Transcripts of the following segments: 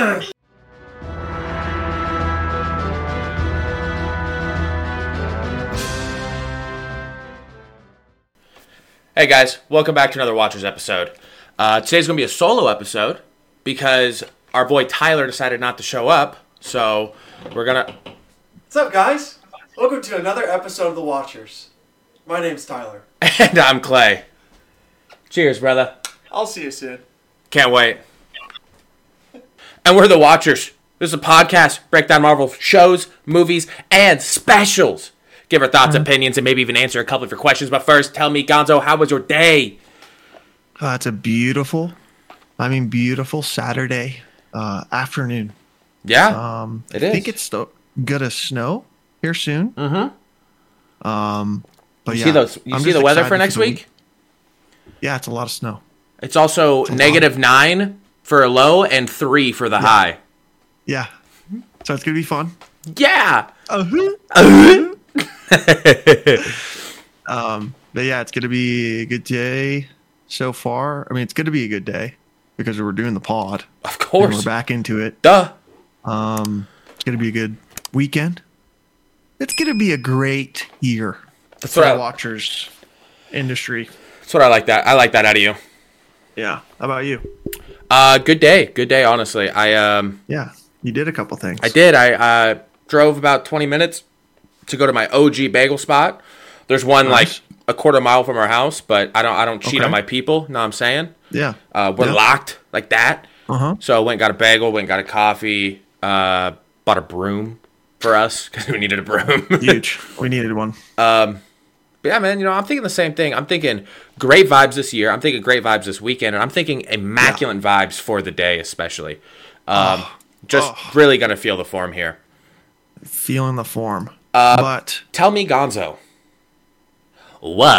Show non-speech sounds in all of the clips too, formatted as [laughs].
Hey guys, welcome back to another Watchers episode. Uh, today's going to be a solo episode because our boy Tyler decided not to show up. So we're gonna. What's up, guys? Welcome to another episode of The Watchers. My name's Tyler. [laughs] And I'm Clay. Cheers, brother. I'll see you soon. Can't wait. And we're the Watchers. This is a podcast break down Marvel shows, movies, and specials. Give our thoughts, opinions, and maybe even answer a couple of your questions. But first, tell me, Gonzo, how was your day? Uh, it's a beautiful, I mean, beautiful Saturday uh, afternoon. Yeah, Um, It I think it's gonna snow here soon. Mm-hmm. Um, but you yeah, see those? You I'm see the weather for next the week? Yeah, it's a lot of snow. It's also negative nine for a low and three for the high. Yeah, so it's gonna be fun. Yeah. Uh-huh. [laughs] um, but yeah, it's gonna be a good day so far. I mean, it's gonna be a good day because we're doing the pod. Of And course. we're back into it. Duh. Um, it's gonna be a good weekend. It's gonna be a great year That's for what the I, watchers industry. that's what I like that. I like that out of you. Yeah. How about you? Uh, good day. Good day. Honestly, I um, Yeah, you did a couple things. I did. I uh, drove about twenty minutes to go to my OG bagel spot. There's one Nice. like a quarter mile from our house, but I don't. I don't cheat Okay. on my people. Know what I'm saying? Yeah. Uh, we're Yeah. locked like that. Uh huh. So I went and got a bagel. Went and got a coffee. Uh, bought a broom for us [laughs] because we needed a broom. Huge. [laughs] we needed one. But yeah, man, you know, I'm thinking the same thing. I'm thinking great vibes this year. I'm thinking great vibes this weekend, and I'm thinking immaculate vibes for the day, especially. Um, just oh. really gonna feel the form here. Feeling the form. Uh, but Tell me, Gonzo. What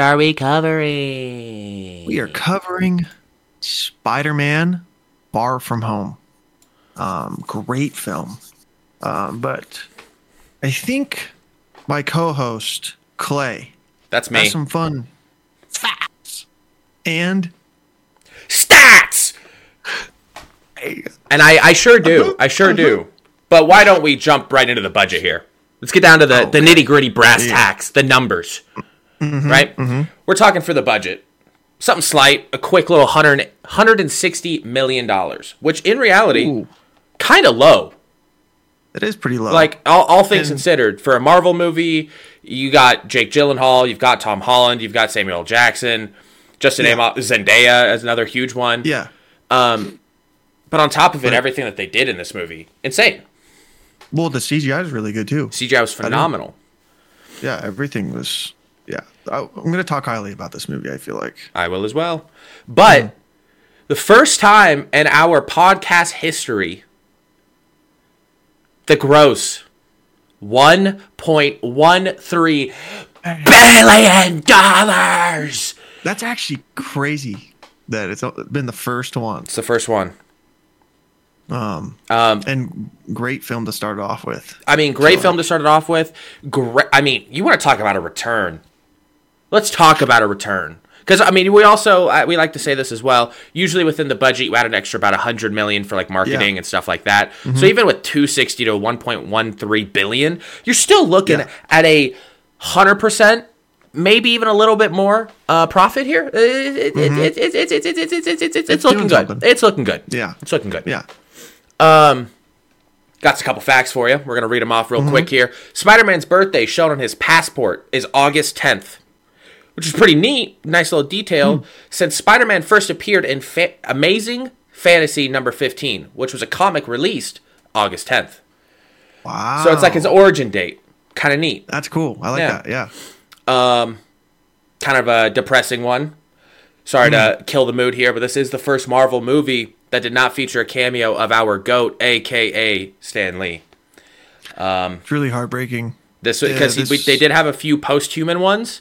are we covering? we are covering Spider-Man: Far From Home. Um, great film. Um, but I think my co-host Clay That's me. has some fun facts and Stats. And I, I sure do. I sure do. But why don't we jump right into the budget here? Let's get down to the, oh, the nitty gritty brass tacks, the numbers. Mm-hmm, right? Mm-hmm. We're talking for the budget. Something slight, a quick little 100, $160 million, which in reality, kind of low. It is pretty low. Like, all, all things And- considered, for a Marvel movie, you got Jake Gyllenhaal, you've got Tom Holland, you've got Samuel Jackson, just to name off Zendaya as another huge one. yeah, um, But on top of it, everything that they did in this movie, insane. well, the CGI is really good too. CGI was phenomenal. Yeah, everything was. Yeah, I, I'm going to talk highly about this movie. I feel like. I will as well. But the first time in our podcast history, the gross $1.13 billion. That's actually crazy that it's been the first one. It's the first one. Um, Um, and great film to start off with. I mean, great So- film to start it off with. Great. I mean, you want to talk about a return? Let's talk about a return because I mean, we also we like to say this as well. Usually within the budget, you add an extra about hundred million for like marketing yeah. and stuff like that. Mm-hmm. So even with two sixty to one point one three billion, you're still looking yeah. at a hundred percent, maybe even a little bit more uh, profit here. It's it's looking good. Something. It's looking good. Yeah, it's looking good. Yeah. Um. Got a couple facts for you. We're going to read them off real mm-hmm. quick here. Spider Man's birthday, shown on his passport, is August 10th which is pretty neat. Nice little detail. Since Spider Man first appeared in fa- Amazing Fantasy number 15, which was a comic released August 10th. Wow. So it's like his origin date. Kind of neat. That's cool. I like Yeah. that. Yeah. Um, Kind of a depressing one. Sorry to kill the mood here, but this is the first Marvel movie that did not feature a cameo of our GOAT, aka Stan Lee. Um, It's really heartbreaking. This Yeah, because this- they did have a few post-human ones,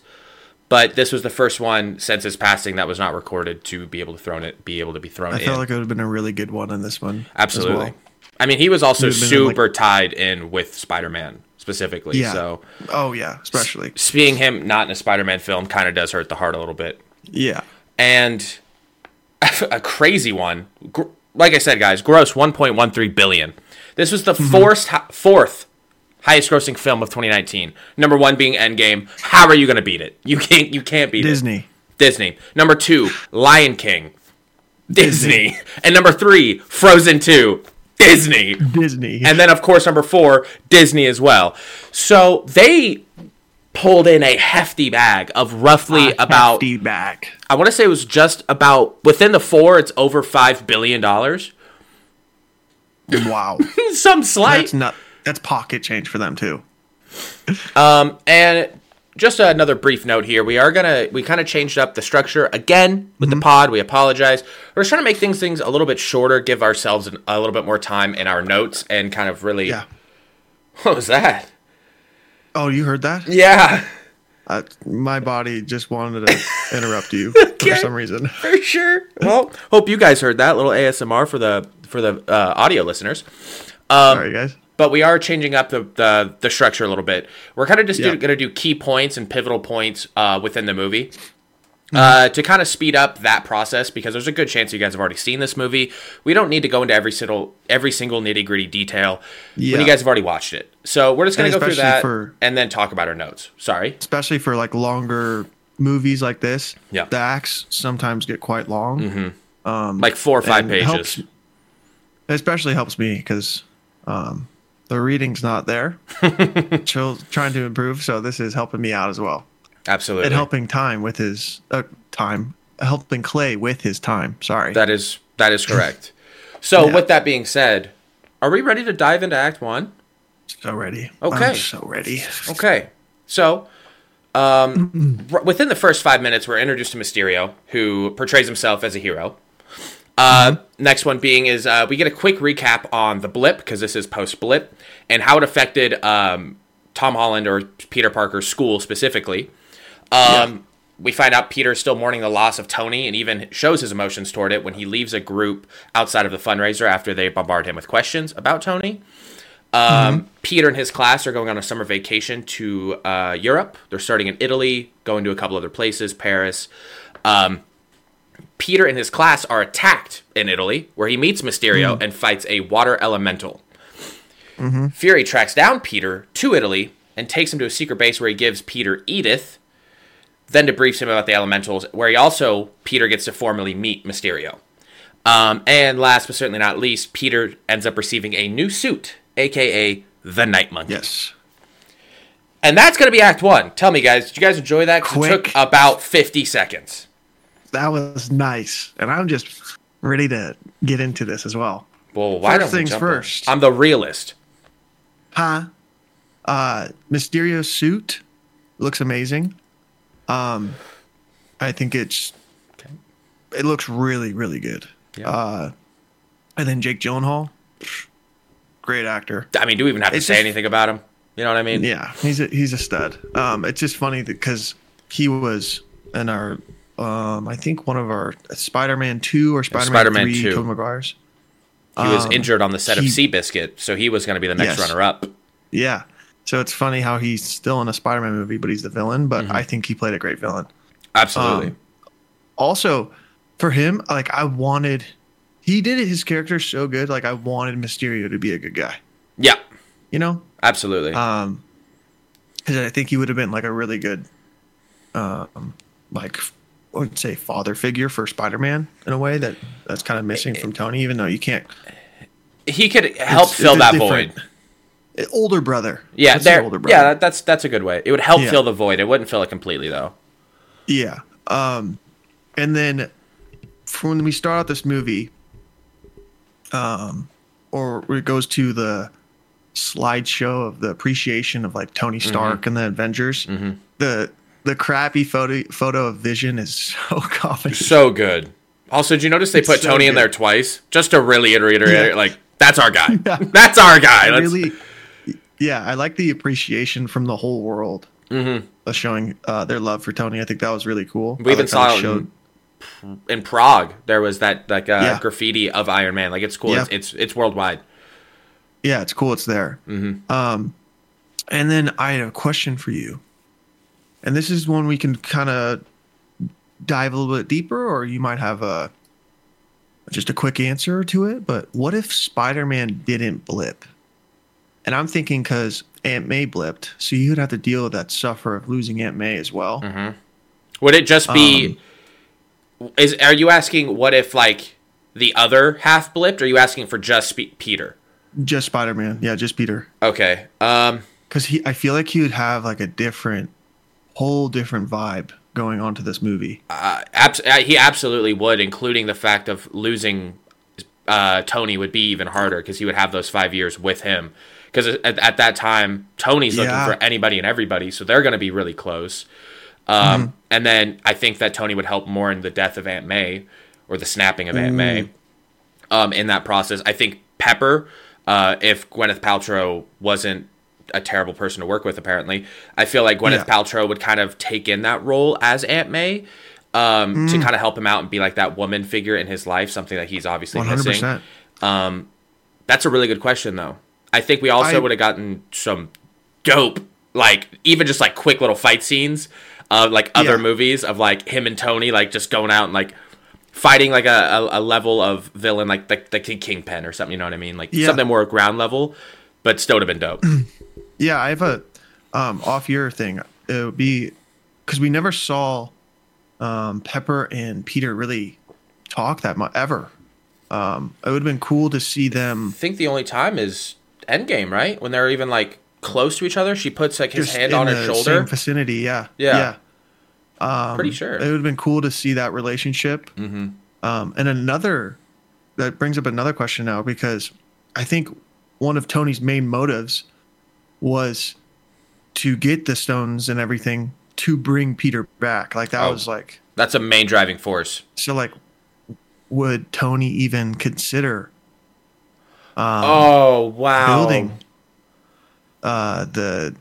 but this was the first one since his passing that was not recorded to be able to thrown it be able to be thrown I in. felt like it would have been a really good one in this one. Absolutely. well. I mean, he was also in, like- super tied in with Spider-Man specifically. Yeah. So Oh yeah, especially. seeing him not in a Spider-Man film kind of does hurt the heart a little bit. Yeah. And [laughs] a crazy one. Like I said, guys, gross 1.13 billion. This was the Mm-hmm. fourth fourth highest grossing film of 2019. Number one being Endgame. How are you going to beat it? You can't. You can't beat it. Disney. Disney. Number two, Lion King. Disney. [laughs] And number three, Frozen 2. Disney. Disney. And then, of course, number four, Disney as well. So they pulled in a hefty bag of roughly about, feedback. I want to say it was just about, within the four, it's over $5 billion. Wow. [laughs] Some slight. that's not. That's pocket change for them too. Um, and just another brief note here. We are gonna we kind of changed up the structure again with Mm-hmm. the pod. We apologize. We're just trying to make things things a little bit shorter, give ourselves an, a little bit more time in our notes, and kind of really. Yeah. What was that? Oh, you heard that? Yeah, Uh, my body just wanted to [laughs] interrupt you for some reason. [laughs] for sure. Well, hope you guys heard that little ASMR for the for the uh, audio listeners. Um, Sorry, guys. But we are changing up the the, the structure a little bit. We're kind of just Yeah. going to do key points and pivotal points uh, within the movie. Mm-hmm. Uh, to kind of speed up that process because there's a good chance you guys have already seen this movie. We don't need to go into every single every single nitty gritty detail when you guys have already watched it. So we're just gonna And go through that for- and then talk about our notes. Sorry. Especially for like longer movies like this. Yeah. The acts sometimes get quite long. Like four or five pages. helps- It especially helps me because um, the reading's not there. [laughs] Chill, trying to improve, so this is helping me out as well. Absolutely. And helping time with his uh, time, helping Clay with his time. Sorry. That is that is correct. [laughs] So Yeah. with that being said, are we ready to dive into Act One? so ready. Okay. I'm so ready. Okay. So, um, [clears throat] within the first five minutes, we're introduced to Mysterio, who portrays himself as a hero. Uh, Next one being is uh, we get a quick recap on the blip because this is post blip and how it affected um, Tom Holland or Peter Parker's school specifically. Um, We find out Peter is still mourning the loss of Tony and even shows his emotions toward it when he leaves a group outside of the fundraiser after they bombard him with questions about Tony. Um, Peter and his class are going on a summer vacation to uh, Europe. They're starting in Italy, going to a couple other places, Paris. Um, Peter and his class are attacked in Italy, where he meets Mysterio and fights a water elemental. Fury tracks down Peter to Italy and takes him to a secret base where he gives Peter Edith, then debriefs him about the elementals, where he also, Peter gets to formally meet Mysterio. Um, and last but certainly not least, Peter ends up receiving a new suit, aka the Night Monkey. Yes. And that's going to be Act One. Tell me, guys, did you guys enjoy that? 'Cause It took about 50 seconds. That was nice. And I'm just ready to get into this as well. Well, why First things jump in? first. I'm the realist. Huh? Uh Mysterio's suit looks amazing. Um I think it's it looks really, really good. Yeah. Uh and then Jake Gyllenhaal, great actor. I mean, do we even have to It's say just- anything about him? You know what I mean? Yeah, he's a he's a stud. Um, it's just funny because he was in our, um, I think one of our Spider-Man two or Spider-Man, Spider-Man three, 2. Tobey Maguire's. He was Um, injured on the set he- of Seabiscuit, so he was going to be the next Yes. runner-up. Yeah, so it's funny how he's still in a Spider-Man movie, but he's the villain. But Mm-hmm. I think he played a great villain. Absolutely. Um, Also, for him, like I wanted, he did. His character so good. Like I wanted Mysterio to be a good guy. yeah, You know, absolutely. um because i think he would have been like a really good um like i would say father figure for spider-man in a way that that's kind of missing from tony even though you can't he could help fill that different. void. Eh, older brother Yeah, there. older Yeah, that, that's that's a good way. It would help Yeah. fill the void. It wouldn't fill it completely, though. yeah um and then from when we start out this movie um or it goes to the slideshow of the appreciation of like tony stark and the avengers the the crappy photo photo of vision is so [laughs] comedy So good. Also, did you notice they It's put so Tony in there twice just to really reiterate, Yeah. like that's our guy. [laughs] Yeah. That's our guy. Really yeah i like the appreciation from the whole world mm-hmm. uh, showing uh, their love for tony i think that was really cool We I even saw it in, in Prague. There was that like uh, Yeah. graffiti of Iron Man. Like it's cool. It's, it's it's worldwide. yeah it's cool it's there Mm-hmm. um and then i had a question for you and this is one we can kind of dive a little bit deeper or you might have a just a quick answer to it, but what if Spider-Man didn't blip? And I'm thinking because Aunt May blipped, so you'd have to deal with that suffer of losing Aunt May as well. Mm-hmm. Would it just be? Um, is are you asking what if like the other half blipped? Or are you asking for just Peter? Just Spider-Man, yeah, just Peter. Okay. Um. Because he, I feel like he would have like a different, whole different vibe going on to this movie. Uh, abs- uh, he absolutely would, including the fact of losing uh, Tony would be even harder because he would have those five years with him. Because at, at that time, Tony's Yeah. looking for anybody and everybody, so they're going to be really close. Um, Mm-hmm. And then I think that Tony would help more in the death of Aunt May or the snapping of Aunt May. Um, in that process, I think Pepper, uh, if Gwyneth Paltrow wasn't a terrible person to work with, apparently, I feel like Gwyneth Yeah. Paltrow would kind of take in that role as Aunt May um, Mm. to kind of help him out and be like that woman figure in his life, something that he's obviously One hundred missing. percent. That's a really good question, though. I think we also would have gotten some dope, like even just like quick little fight scenes of like other Yeah. movies of like him and Tony like just going out and like fighting like a, a, a level of villain like the, the Kingpin or something. You know what I mean? Like Yeah. something more ground level, but still would have been dope. [clears throat] Yeah, I have a um, off year thing. It would be because we never saw um, Pepper and Peter really talk that much ever. Um, it would have been cool to see them I think the only time is Endgame, right? When they're even like close to each other, she puts like his hand on his shoulder. same vicinity. Yeah, Yeah. yeah. Pretty sure. It would have been cool to see that relationship. Mm-hmm. Um, and another that brings up another question now because I think one of Tony's main motives was to get the stones and everything to bring Peter back. Like that Oh. was like That's a main driving force. so. Like, would Tony even consider um, oh wow! building uh, the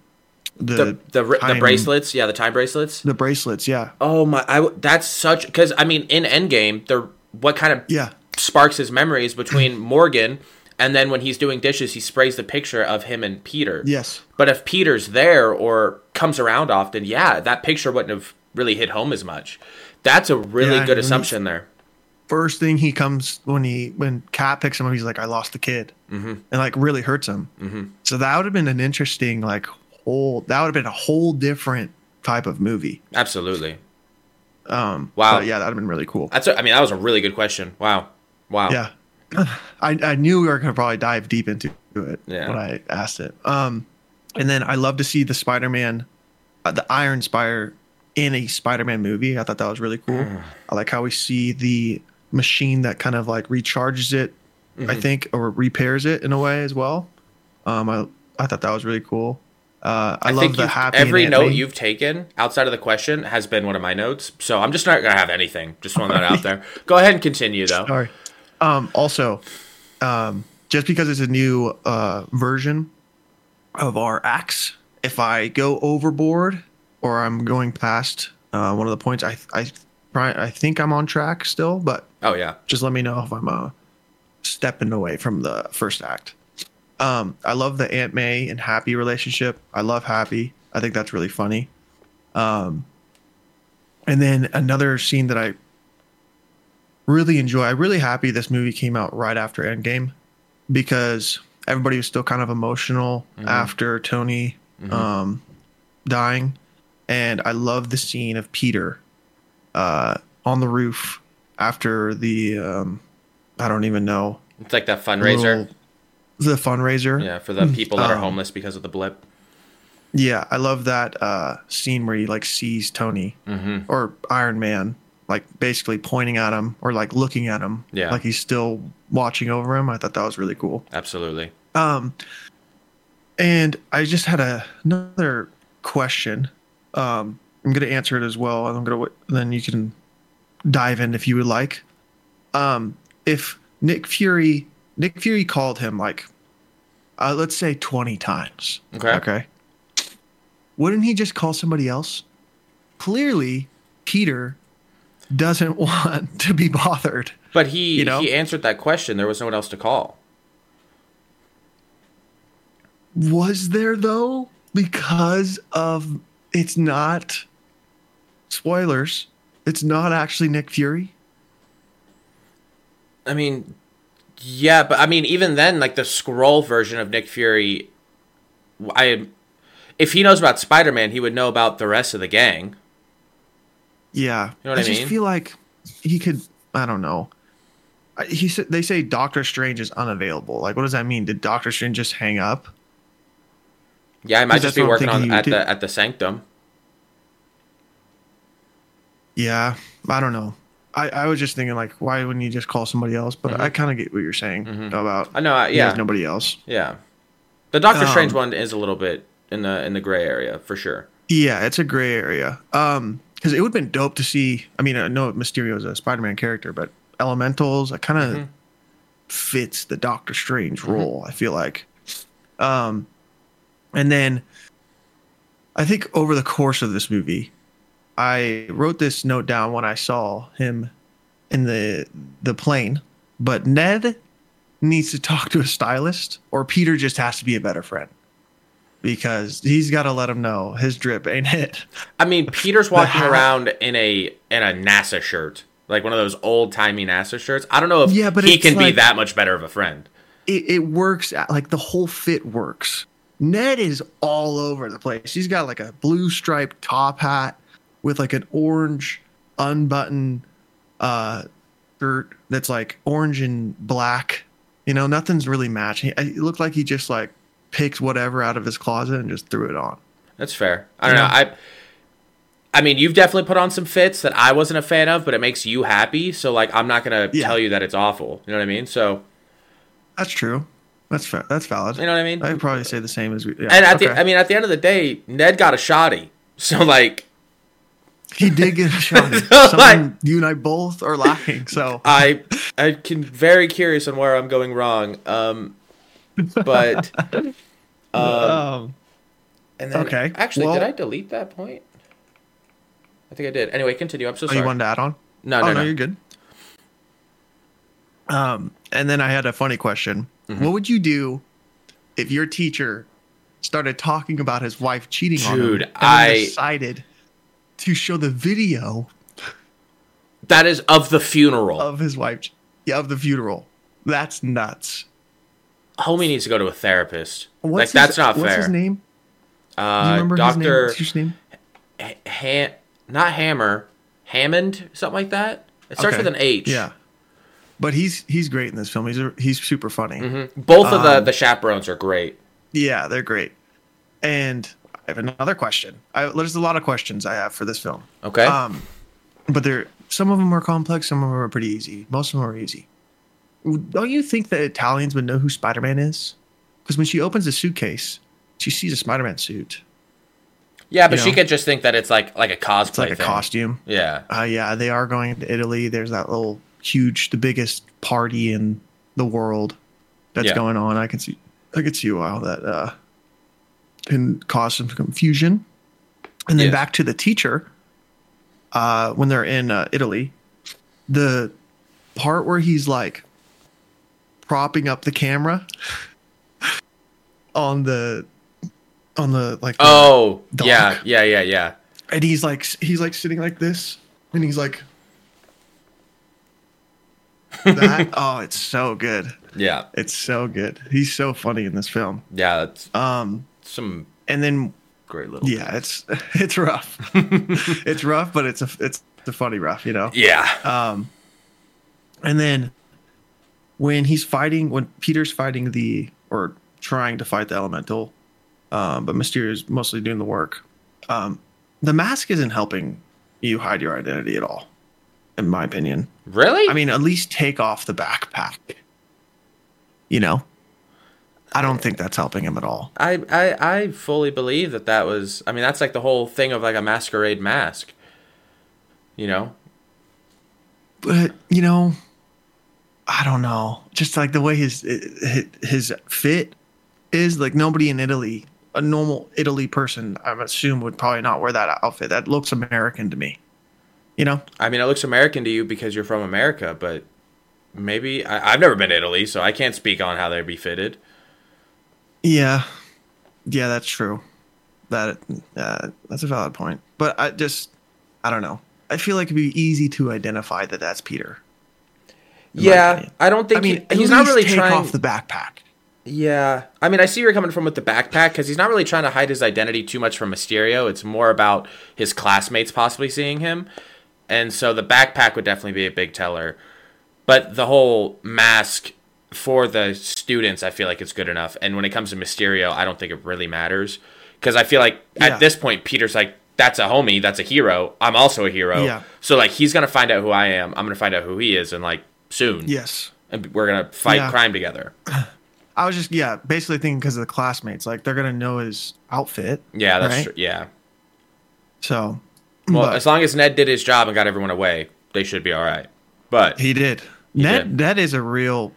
the the the, the bracelets, yeah, the time bracelets. the bracelets? Yeah, Oh my! I that's such because I mean in Endgame, the what kind of yeah, sparks his memories between Morgan and then when he's doing dishes, he sprays the picture of him and Peter. yes. But if Peter's there or comes around often, yeah, that picture wouldn't have really hit home as much. That's a really Yeah, good assumption there. first thing he comes when he when Cap picks him up, he's like, "I lost the kid," mm-hmm. and like really hurts him. Mm-hmm. So that would have been an interesting like whole. That would have been a whole different type of movie. Absolutely. Um, Wow. yeah, that'd have been really cool. That's. A, I mean, that was a really good question. Wow. Wow. Yeah, [sighs] I I knew we were gonna probably dive deep into it Yeah. when I asked it. Um, and then I love to see the Spider-Man, uh, the Iron Spider in a Spider-Man movie. I thought that was really cool. [sighs] I like how we see the machine that kind of like recharges it, I think, or repairs it in a way as well. Um, I I thought that was really cool. Uh, I, I, love think the happy. every note you've taken outside of the question has been one of my notes. So I'm just not gonna have anything. Just throwing that out [laughs] there. Go ahead and continue though. Sorry. Um, also, um, just because it's a new uh, version of our axe, if I go overboard or I'm going past uh, one of the points, I I I think I'm on track still, but Oh yeah. just let me know if I'm uh, stepping away from the first act. Um, I love the Aunt May and Happy relationship. I love Happy. I think that's really funny. Um, and then another scene that I really enjoy. I'm really happy this movie came out right after Endgame because everybody was still kind of emotional after Tony um, dying, and I love the scene of Peter uh, on the roof after the um, I don't even know It's like that fundraiser. little- the fundraiser. Yeah, for the people that are Um, homeless because of the blip. Yeah, I love that uh, scene where he like sees Tony Mm-hmm. or Iron Man, like basically pointing at him or like looking at him, Yeah. like he's still watching over him. I thought that was really cool. Absolutely. Um, and I just had a, another question. Um, I'm gonna answer it as well, and I'm gonna then you can dive in if you would like. Um, if Nick Fury, Nick Fury called him like, uh, let's say 20 times. Okay. Okay. Wouldn't he just call somebody else? Clearly, Peter doesn't [laughs] want to be bothered. But he You know? he answered that question. There was no one else to call. Was there though? Because of it's not spoilers. It's not actually Nick Fury. I mean, yeah, but I mean, even then, like the Skrull version of Nick Fury, I, if he knows about Spider Man, he would know about the rest of the gang. Yeah, You know I just mean? feel like he could. I don't know. He said they say Doctor Strange is unavailable. Like, what does that mean? Did Doctor Strange just hang up? Yeah, I might just be working on at the at the sanctum. Yeah, I don't know. I, I was just thinking like, why wouldn't you just call somebody else? But I kind of get what you're saying about. Mm-hmm. I know. I, he yeah, nobody else. yeah. The Doctor Um, Strange one is a little bit in the in the gray area for sure. Yeah, it's a gray area. Um, because it would have been dope to see. I mean, I know Mysterio is a Spider-Man character, but Elementals, it kind of Mm-hmm. fits the Doctor Strange role. I feel like. Um, and then I think over the course of this movie, I wrote this note down when I saw him in the the plane. But Ned needs to talk to a stylist, or Peter just has to be a better friend because he's got to let him know his drip ain't it. I mean, Peter's walking around in a in a NASA shirt, like one of those old timey NASA shirts. I don't know if Yeah, but he can be that much better of a friend. it, it works like the whole fit works ned is all over the place he's got like a blue striped top hat with like an orange unbuttoned uh shirt that's like orange and black you know nothing's really matching it looked like he just like picked whatever out of his closet and just threw it on That's fair. I don't Yeah. know. I I mean, you've definitely put on some fits that I wasn't a fan of, but it makes you happy. So like, I'm not gonna Yeah. tell you that it's awful. You know what I mean? So that's true that's fair that's valid you know what I mean? i'd probably say the same as we yeah, and at okay. the, I mean, at the end of the day, Ned got a shoddy. [laughs] So like, he did get a shot [laughs] So, Someone, you and i both are laughing so I I can very curious on where I'm going wrong. Um, but [laughs] um and then Okay, actually, did I delete that point? I think I did. Anyway, continue. I'm so Oh, sorry. you wanted to add on? no, oh, no, no, no. you're good. Um, and then I had a funny question. Mm-hmm. What would you do if your teacher started talking about his wife cheating on him Dude, and I- decided to show the video That is of the funeral. of his wife, yeah, of the funeral? That's nuts. Homie needs to go to a therapist. What's like his- that's not what's fair. What's his name? Do you Uh, remember Doctor his name? His name? ha- not Hammer, Hammond, something like that. It starts Okay. with an H. Yeah, but he's he's great in this film. He's a, he's super funny. Mhm. Both of the Um, the chaperones are great. Yeah, they're great. And I have another question. I, there's a lot of questions I have for this film. Okay. Um, but there, some of them are complex, some of them are pretty easy. Most of them are easy. Don't you think that Italians would know who Spider Man is? Because when she opens the suitcase, she sees a Spider Man suit. yeah, but you she know, could just think that it's like like a cosplay It's like a thing. costume. Yeah. Uh, yeah, they are going to Italy. There's that little huge, the biggest party in the world that's Yeah. going on. I can see, I can see how that uh, can cause some confusion. And then Yeah. back to the teacher. Uh, when they're in uh, Italy, the part where he's like propping up the camera on the on the like the- Oh, Doc. yeah, yeah, yeah, yeah. and he's like he's like sitting like this and he's like that [laughs] oh it's so good Yeah. it's so good he's so funny in this film Yeah, that's um some and then great little yeah it's [laughs] it's rough [laughs] it's rough but it's a it's a funny rough you know Yeah. um and then when he's fighting when peter's fighting the or trying to fight the elemental um but mysterio's mostly doing the work um the mask isn't helping you hide your identity at all in my opinion Really? i mean at least take off the backpack you know i don't think that's helping him at all I, I I fully believe that that was. I mean, that's like the whole thing of like a masquerade mask. You know. but you know i don't know. Just like the way his his, fit is like nobody in italy a normal italy person i assume would probably not wear that outfit. That looks american to me. You know? I mean, it looks American to you because you're from America, but maybe I, I've never been to Italy, so I can't speak on how they'd be fitted. yeah. Yeah that's true. That uh, that's a valid point. But i just i don't know. I feel like it'd be easy to identify that that's peter Yeah. I don't think I mean, he- he's not really take trying. off the backpack. Yeah, I mean, I see where you're coming from with the backpack because he's not really trying to hide his identity too much from Mysterio. It's more about his classmates possibly seeing him, and so the backpack would definitely be a big teller. But the whole mask for the students, I feel like it's good enough. And when it comes to Mysterio, I don't think it really matters because I feel like Yeah. at this point, Peter's like, "That's a homie. That's a hero. I'm also a hero." Yeah. So like, he's gonna find out who I am. I'm gonna find out who he is, and like soon, Yes. and we're gonna fight Yeah. crime together. I was just yeah, basically thinking because of the classmates, like they're gonna know his outfit. Yeah, that's right? true. Yeah. So, Well, but as long as Ned did his job and got everyone away, they should be all right. But he did. Ned did. Ned is a real,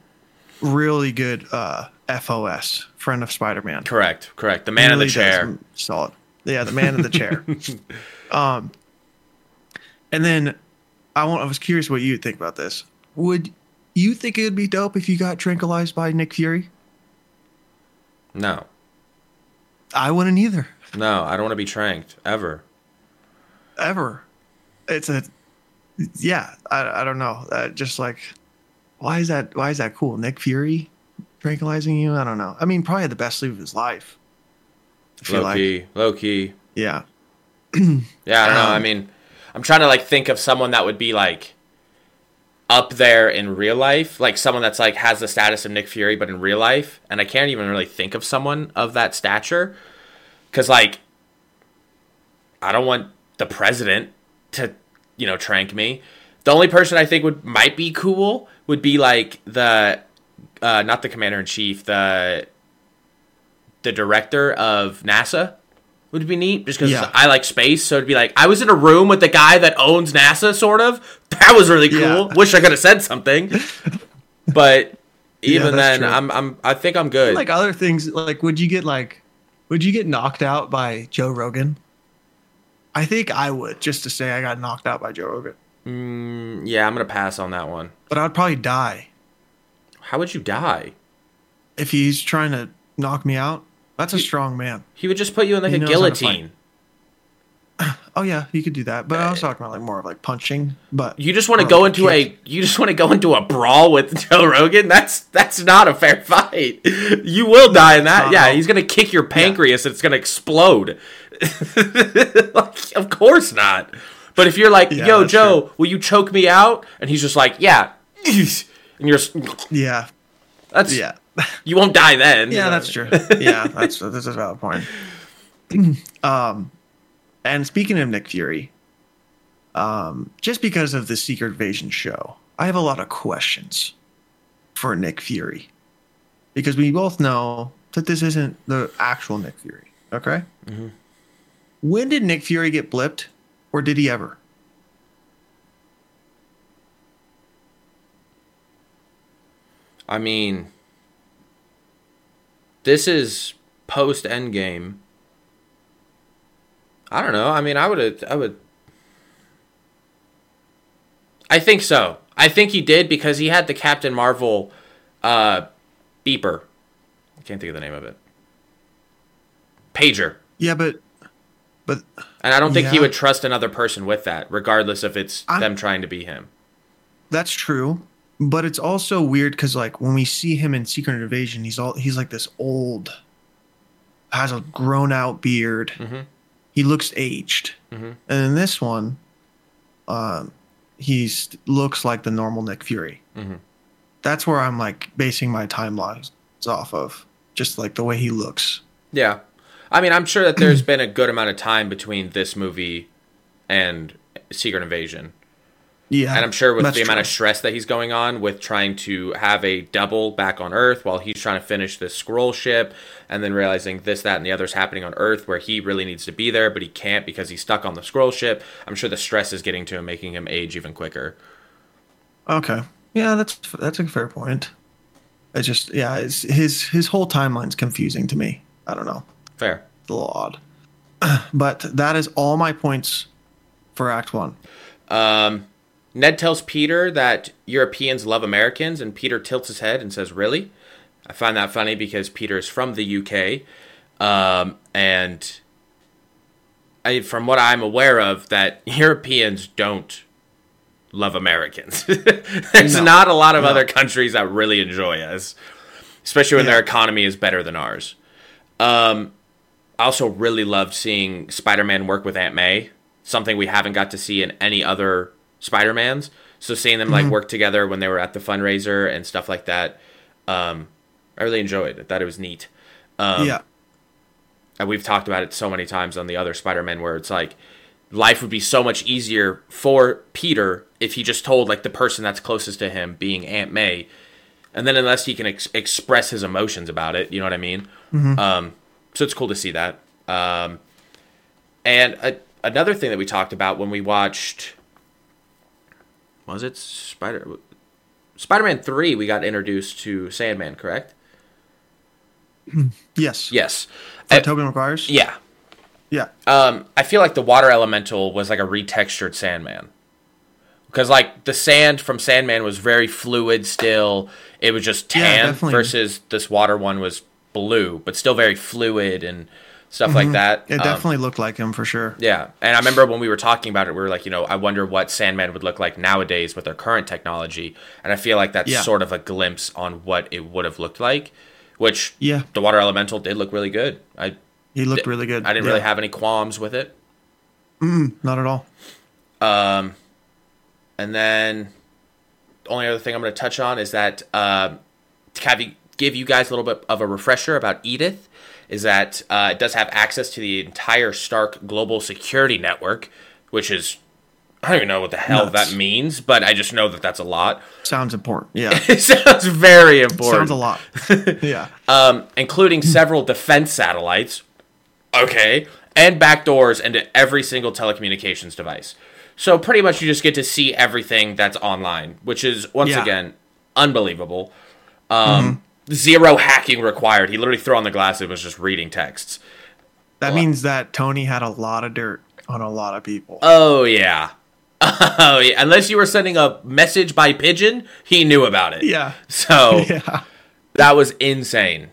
really good uh, FOS friend of Spider-Man. correct, correct. The man in the Really chair. Solid. Yeah, the man in the chair. [laughs] um, and then I want. I was curious what you think about this. Would you think it would be dope if you got tranquilized by Nick Fury? No, I wouldn't either. no, I don't want to be tranked ever. Ever. It's a. Yeah, I, I don't know. Uh, just like, why is that? Why is that cool? Nick Fury tranquilizing you? I don't know. I mean, probably the best sleep of his life. Low like. key, low key. Yeah. Yeah, I don't know. I Um, mean, I'm trying to like think of someone that would be like up there in real life, like someone that's like has the status of Nick Fury, but in real life, and I can't even really think of someone of that stature, because like I don't want the president to, you know, trank me. The only person I think would might be cool would be like the, uh, not the commander in chief, the the director of NASA would be neat just because Yeah. I like space. So it'd be like I was in a room with the guy that owns NASA, sort of. [laughs] That was really cool. Yeah. Wish I could have said something, [laughs] but even that's then, true. I'm I'm I think I'm good. like other things like would you get like would you get knocked out by joe rogan i think i would just to say i got knocked out by joe rogan Mm, yeah, I'm gonna pass on that one. but i'd probably die How would you die? if he's trying to knock me out that's a strong man He would just put you in like He a knows how to guillotine. [sighs] oh yeah he could do that but i was talking about like more of like punching but You just want to go like, into kick. a you just want to go into a brawl with [laughs] Joe Rogan. That's that's not a fair fight. You will die in that. Yeah, he's gonna kick your pancreas. and It's gonna explode. [laughs] like, of course not. But if you're like, Yeah, yo, that's Joe, will you choke me out? And he's just like, yeah, [laughs] and you're s- yeah that's yeah [laughs] you won't die then. yeah that's true. Yeah [laughs] that's that's a valid point. [clears throat] Um and speaking of nick fury um just because of the secret invasion show i have a lot of questions for nick fury. Because we both know that this isn't the actual nick fury okay? Mm-hmm. when did nick fury get blipped or did he ever? I mean, this is post Endgame. I don't know. I mean, I would. I would. I think so. I think he did because he had the Captain Marvel uh, beeper. I can't think of the name of it. Pager. yeah but but And I don't think he would trust another person with that, regardless if it's I'm- them trying to be him. That's true, but it's also weird because like when we see him in Secret Invasion, he's all he's like this old, has a grown out beard. Mhm. He looks aged, Mhm. and in this one, um, he's looks like the normal Nick Fury. Mhm. That's where I'm like basing my timelines off of, just like the way he looks. Yeah. I mean, I'm sure that there's [clears throat] been a good amount of time between this movie and Secret Invasion. Yeah, And I'm sure with the amount of stress that he's going on with trying to have a double back on Earth while he's trying to finish this Skrull ship and then realizing this, that, and the other's happening on Earth where he really needs to be there, but he can't because he's stuck on the Skrull ship. I'm sure the stress is getting to him, making him age even quicker. Okay. Yeah, that's that's a fair point. It's just yeah, it's, his his whole timeline's confusing to me. I don't know. Fair. It's a little odd. [clears throat] But that is all my points for Act One. Um, Ned tells Peter that Europeans love Americans, and Peter tilts his head and says, Really? I find that funny because Peter is from the UK. Um, and I, from what I'm aware of, that [laughs] Europeans don't love Americans. [laughs] There's No. not a lot of No. other countries that really enjoy us, especially when Yeah. their economy is better than ours. Um, I also really loved seeing Spider-Man work with Aunt May, something we haven't got to see in any other Spider-Mans. So seeing them like work together when they were at the fundraiser and stuff like that, um, I really enjoyed. I thought it was neat. Um, yeah. and we've talked about it so many times on the other Spider-Man where it's like life would be so much easier for Peter if he just told like the person that's closest to him being Aunt May and then unless he can ex- express his emotions about it, you know what I mean? Um, so it's cool to see that. Um, and a, another thing that we talked about when we watched was it Spider Spider-Man 3 we got introduced to Sandman, correct? [clears throat] Yes. Yes. For Uh, Tobey Maguire's? yeah. Yeah. Um, I feel like the water elemental was like a retextured Sandman. Because like the sand from Sandman was very fluid still. It was just tan definitely. versus this water one was blue, but still very fluid and stuff like that. It Um, definitely looked like him for sure. yeah, and I remember when we were talking about it, we were like, you know, I wonder what Sandman would look like nowadays with their current technology, and I feel like that's Yeah. sort of a glimpse on what it would have looked like. Which Yeah. the water elemental did look really good. I He looked really good. I didn't Yeah. really have any qualms with it. Not at all. Um, and then the only other thing I'm going to touch on is that um, to have you, give you guys a little bit of a refresher about Edith is that uh, it does have access to the entire Stark global security network, which is I don't even know what the hell Nuts. that means, but I just know that that's a lot. Sounds important. Yeah. [laughs] It sounds very important. Sounds a lot. [laughs] yeah. um, including several defense satellites, okay, and backdoors into every single telecommunications device. So pretty much you just get to see everything that's online, which is once Yeah. again unbelievable. Um, Zero hacking required. He literally threw on the glasses and was just reading texts. That means that Tony had a lot of dirt on a lot of people. Oh yeah. [laughs] Oh yeah. Unless you were sending a message by pigeon, he knew about it. yeah. So [laughs] Yeah. that was insane.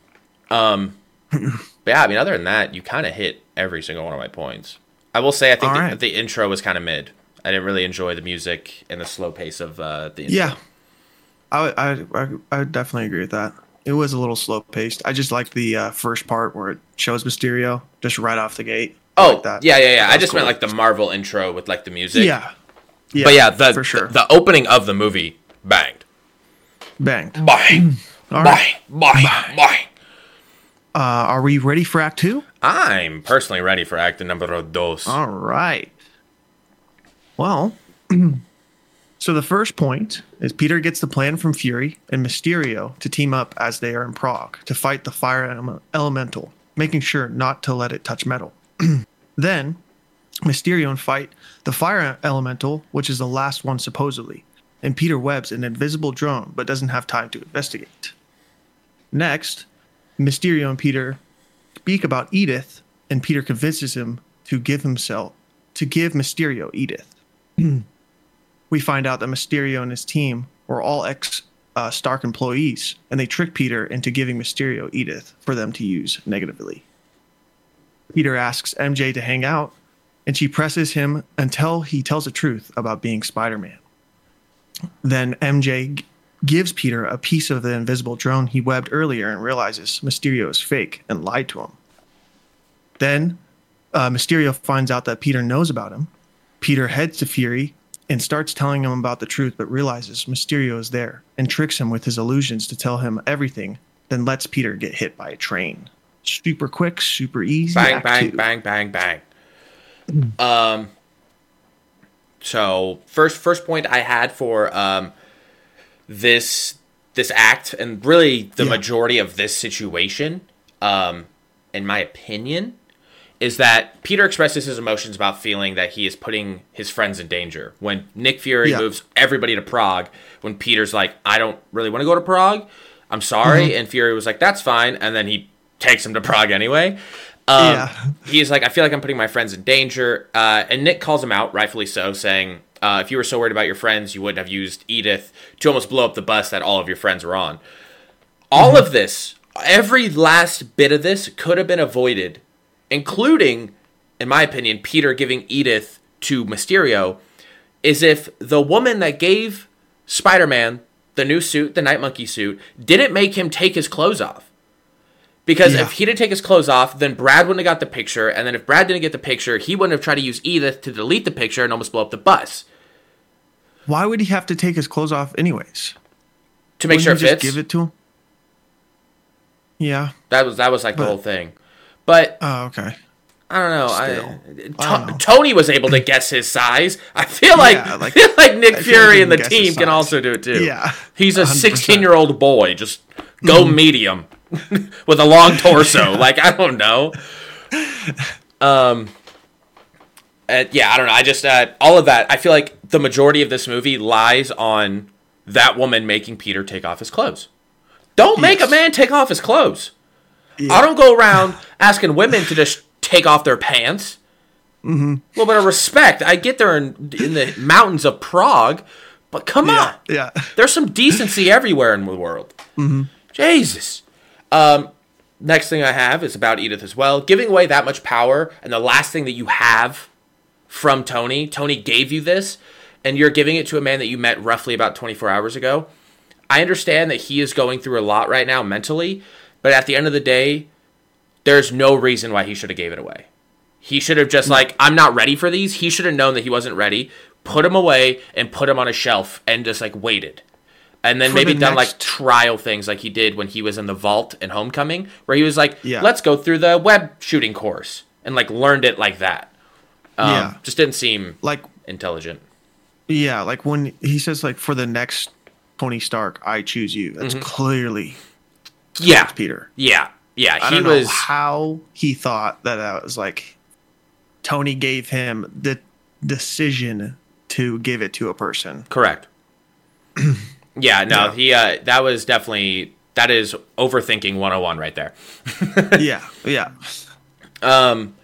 Um, [laughs] but yeah, I mean, other than that, you kind of hit every single one of my points. I will say, I think the, right. the intro was kind of mid. I didn't really enjoy the music and the slow pace of uh, the intro. Yeah. I, I, I, I definitely agree with that. It was a little slow paced. I just like the uh, first part where it shows Mysterio just right off the gate. Oh, like that. yeah, yeah, yeah. That I just meant like the Marvel intro with like the music. Yeah. Yeah. But yeah, the, for sure. the, the opening of the movie banged. Banged. Bang, bang, right. bang, bang. Uh, are we ready for Act Two? I'm personally ready for act number dos. All right. Well, [clears throat] so the first point is Peter gets the plan from Fury and Mysterio to team up as they are in Prague to fight the fire elemental, making sure not to let it touch metal. [clears throat] then, Mysterio and fight the fire elemental, which is the last one supposedly, and Peter webs an invisible drone but doesn't have time to investigate. Next, Mysterio and Peter speak about Edith, and Peter convinces him to give himself to give Mysterio Edith. [clears throat] we find out that Mysterio and his team were all ex uh, Stark employees, and they trick Peter into giving Mysterio Edith for them to use negatively. Peter asks MJ to hang out, and she presses him until he tells the truth about being Spider Man. Then MJ g- gives Peter a piece of the invisible drone he webbed earlier and realizes Mysterio is fake and lied to him. Then uh, Mysterio finds out that Peter knows about him. Peter heads to Fury and starts telling him about the truth, but realizes Mysterio is there and tricks him with his illusions to tell him everything, then lets Peter get hit by a train. Super quick, super easy. bang, bang, two. bang, bang, bang. Um. So first, first point I had for um, this this act, and really the Yeah. majority of this situation, um, in my opinion, is that Peter expresses his emotions about feeling that he is putting his friends in danger. When Nick Fury Yeah. moves everybody to Prague, when Peter's like, "I don't really want to go to Prague," I'm sorry, Mm-hmm. and Fury was like, "That's fine," and then he takes him to Prague anyway. Um, Yeah. [laughs] He's like, I feel like I'm putting my friends in danger. Uh, and Nick calls him out, rightfully so, saying, uh, if you were so worried about your friends, you wouldn't have used Edith to almost blow up the bus that all of your friends were on. All of this, every last bit of this could have been avoided, including, in my opinion, Peter giving Edith to Mysterio is if the woman that gave Spider-Man the new suit, the Night Monkey suit, didn't make him take his clothes off. Because Yeah. if he didn't take his clothes off, then Brad wouldn't have got the picture, and then if Brad didn't get the picture, he wouldn't have tried to use Edith to delete the picture and almost blow up the bus Why would he have to take his clothes off anyways? to make Wouldn't sure it fits. give it to him. Yeah. That was that was like the whole thing. But Oh, okay. I don't know. I, I don't know. Tony was able to guess his size. I feel like, Yeah, like, I feel like Nick I feel like Fury and the can guess his team can also do it too. Yeah, he's a 16 year old boy. Just go Mm-hmm. medium [laughs] with a long torso. like I don't know. Um. uh, yeah, I don't know. I just uh, all of that. I feel like the majority of this movie lies on that woman making Peter take off his clothes. Don't make a man take off his clothes. Yeah. I don't go around asking women to just take off their pants. Mm-hmm. A little bit of respect. I get there in, in the mountains of Prague, but come on. Yeah. Yeah. There's some decency [laughs] everywhere in the world. Jesus. Um, next thing I have is about Edith as well. Giving away that much power, and the last thing that you have from Tony, Tony gave you this, and you're giving it to a man that you met roughly about 24 hours ago. I understand that he is going through a lot right now mentally, but at the end of the day, there's no reason why he should have gave it away. He should have just like, I'm not ready for these. He should have known that he wasn't ready, put him away, and put him on a shelf, and just like waited, and then For maybe the done like trial things like he did when he was in the vault in Homecoming, where he was like, Yeah. let's go through the web shooting course, and like learned it like that. Um, Yeah. just didn't seem Like intelligent. yeah, like when he says like for the next Tony Stark, I choose you. That's Mm-hmm. clearly Yeah, Peter. yeah, yeah. I he don't was. know how he thought that that was like Tony gave him the decision to give it to a person. Correct. [clears throat] yeah, no, Yeah. he uh that was definitely that is overthinking 101 right there. [laughs] yeah, yeah. Um.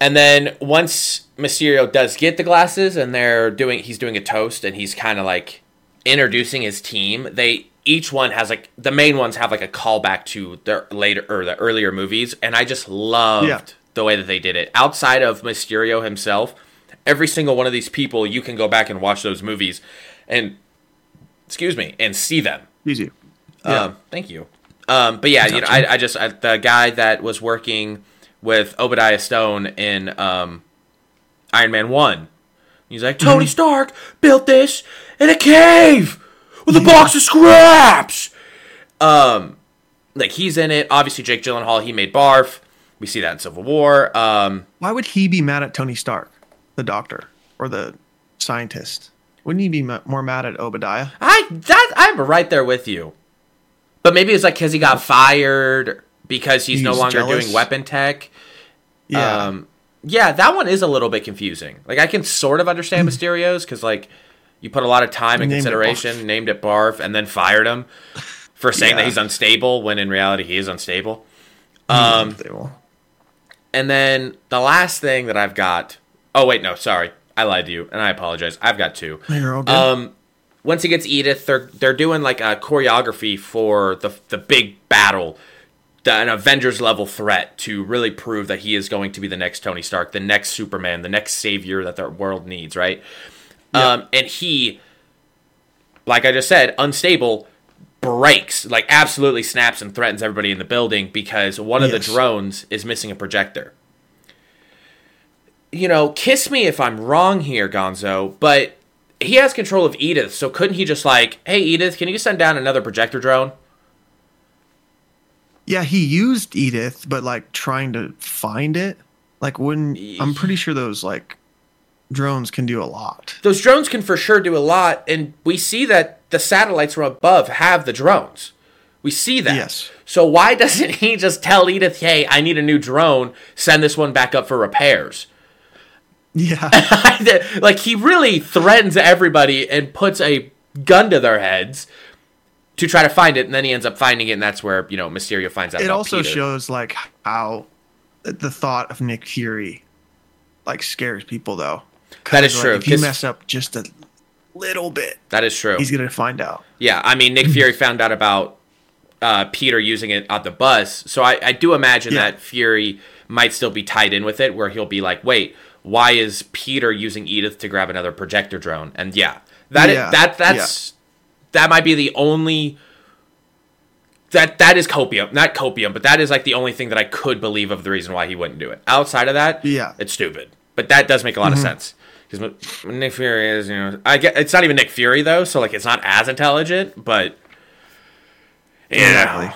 And then once Mysterio does get the glasses and they're doing he's doing a toast and he's kind of like introducing his team, they each one has like the main ones have like a callback to the later or the earlier movies and I just loved Yeah. the way that they did it. Outside of Mysterio himself, every single one of these people you can go back and watch those movies and excuse me, and see them. Easy. Yeah. Um, thank you. Um, but yeah, you know, I, I just I, the guy that was working with Obadiah Stane in um, Iron Man One, he's like Tony Stark built this in a cave with a box of scraps. Um, like he's in it. Obviously, Jake Gyllenhaal he made Barf. We see that in Civil War. Um, Why would he be mad at Tony Stark, the doctor or the scientist? Wouldn't he be ma- more mad at Obadiah? I that I'm right there with you. But maybe it's like because he got fired because he's no longer jealous? doing weapon tech. Yeah. Um, yeah, that one is a little bit confusing. Like I can sort of understand Mysterio's because like you put a lot of time and Named it consideration, named it Barf, and then fired him for saying that he's unstable when in reality he is unstable. Um, will. and then the last thing that I've got. Oh wait, no, sorry, I lied to you, and I apologize. I've got two. You're all good. Um, once he gets Edith, they're they're doing like a choreography for the the big battle, the, an Avengers level threat to really prove that he is going to be the next Tony Stark, the next Superman, the next savior that the world needs, right? Um, and he, like I just said, unstable, breaks, like absolutely snaps and threatens everybody in the building because one of the drones is missing a projector. You know, kiss me if I'm wrong here, Gonzo, but he has control of Edith, so couldn't he just like, hey Edith, can you send down another projector drone? yeah, he used Edith, but like trying to find it. Like wouldn't I'm pretty sure those like drones can do a lot. Those drones can for sure do a lot, and we see that the satellites from above have the drones. We see that. Yes. So why doesn't he just tell Edith, hey, I need a new drone, send this one back up for repairs? Yeah. [laughs] like he really threatens everybody and puts a gun to their heads to try to find it, and then he ends up finding it, and that's where you know Mysterio finds out. it also Peter. shows like how the thought of Nick Fury like scares people though. That is 'Cause, true, Like, if you mess up just a little bit, that is true. he's gonna find out. Yeah, I mean Nick Fury found out about uh, Peter using it on the bus, so I, I do imagine Yeah. that Fury might still be tied in with it, where he'll be like, "Wait, why is Peter using Edith to grab another projector drone? And yeah, that Yeah, that that's that might be the only that that is copium, not copium, but that is like the only thing that I could believe of the reason why he wouldn't do it. Outside of that, Yeah. Mm-hmm. it's stupid. But that does make a lot of sense because Nick Fury is, you know, I get it's not even Nick Fury though, so like it's not as intelligent, but you know, Exactly.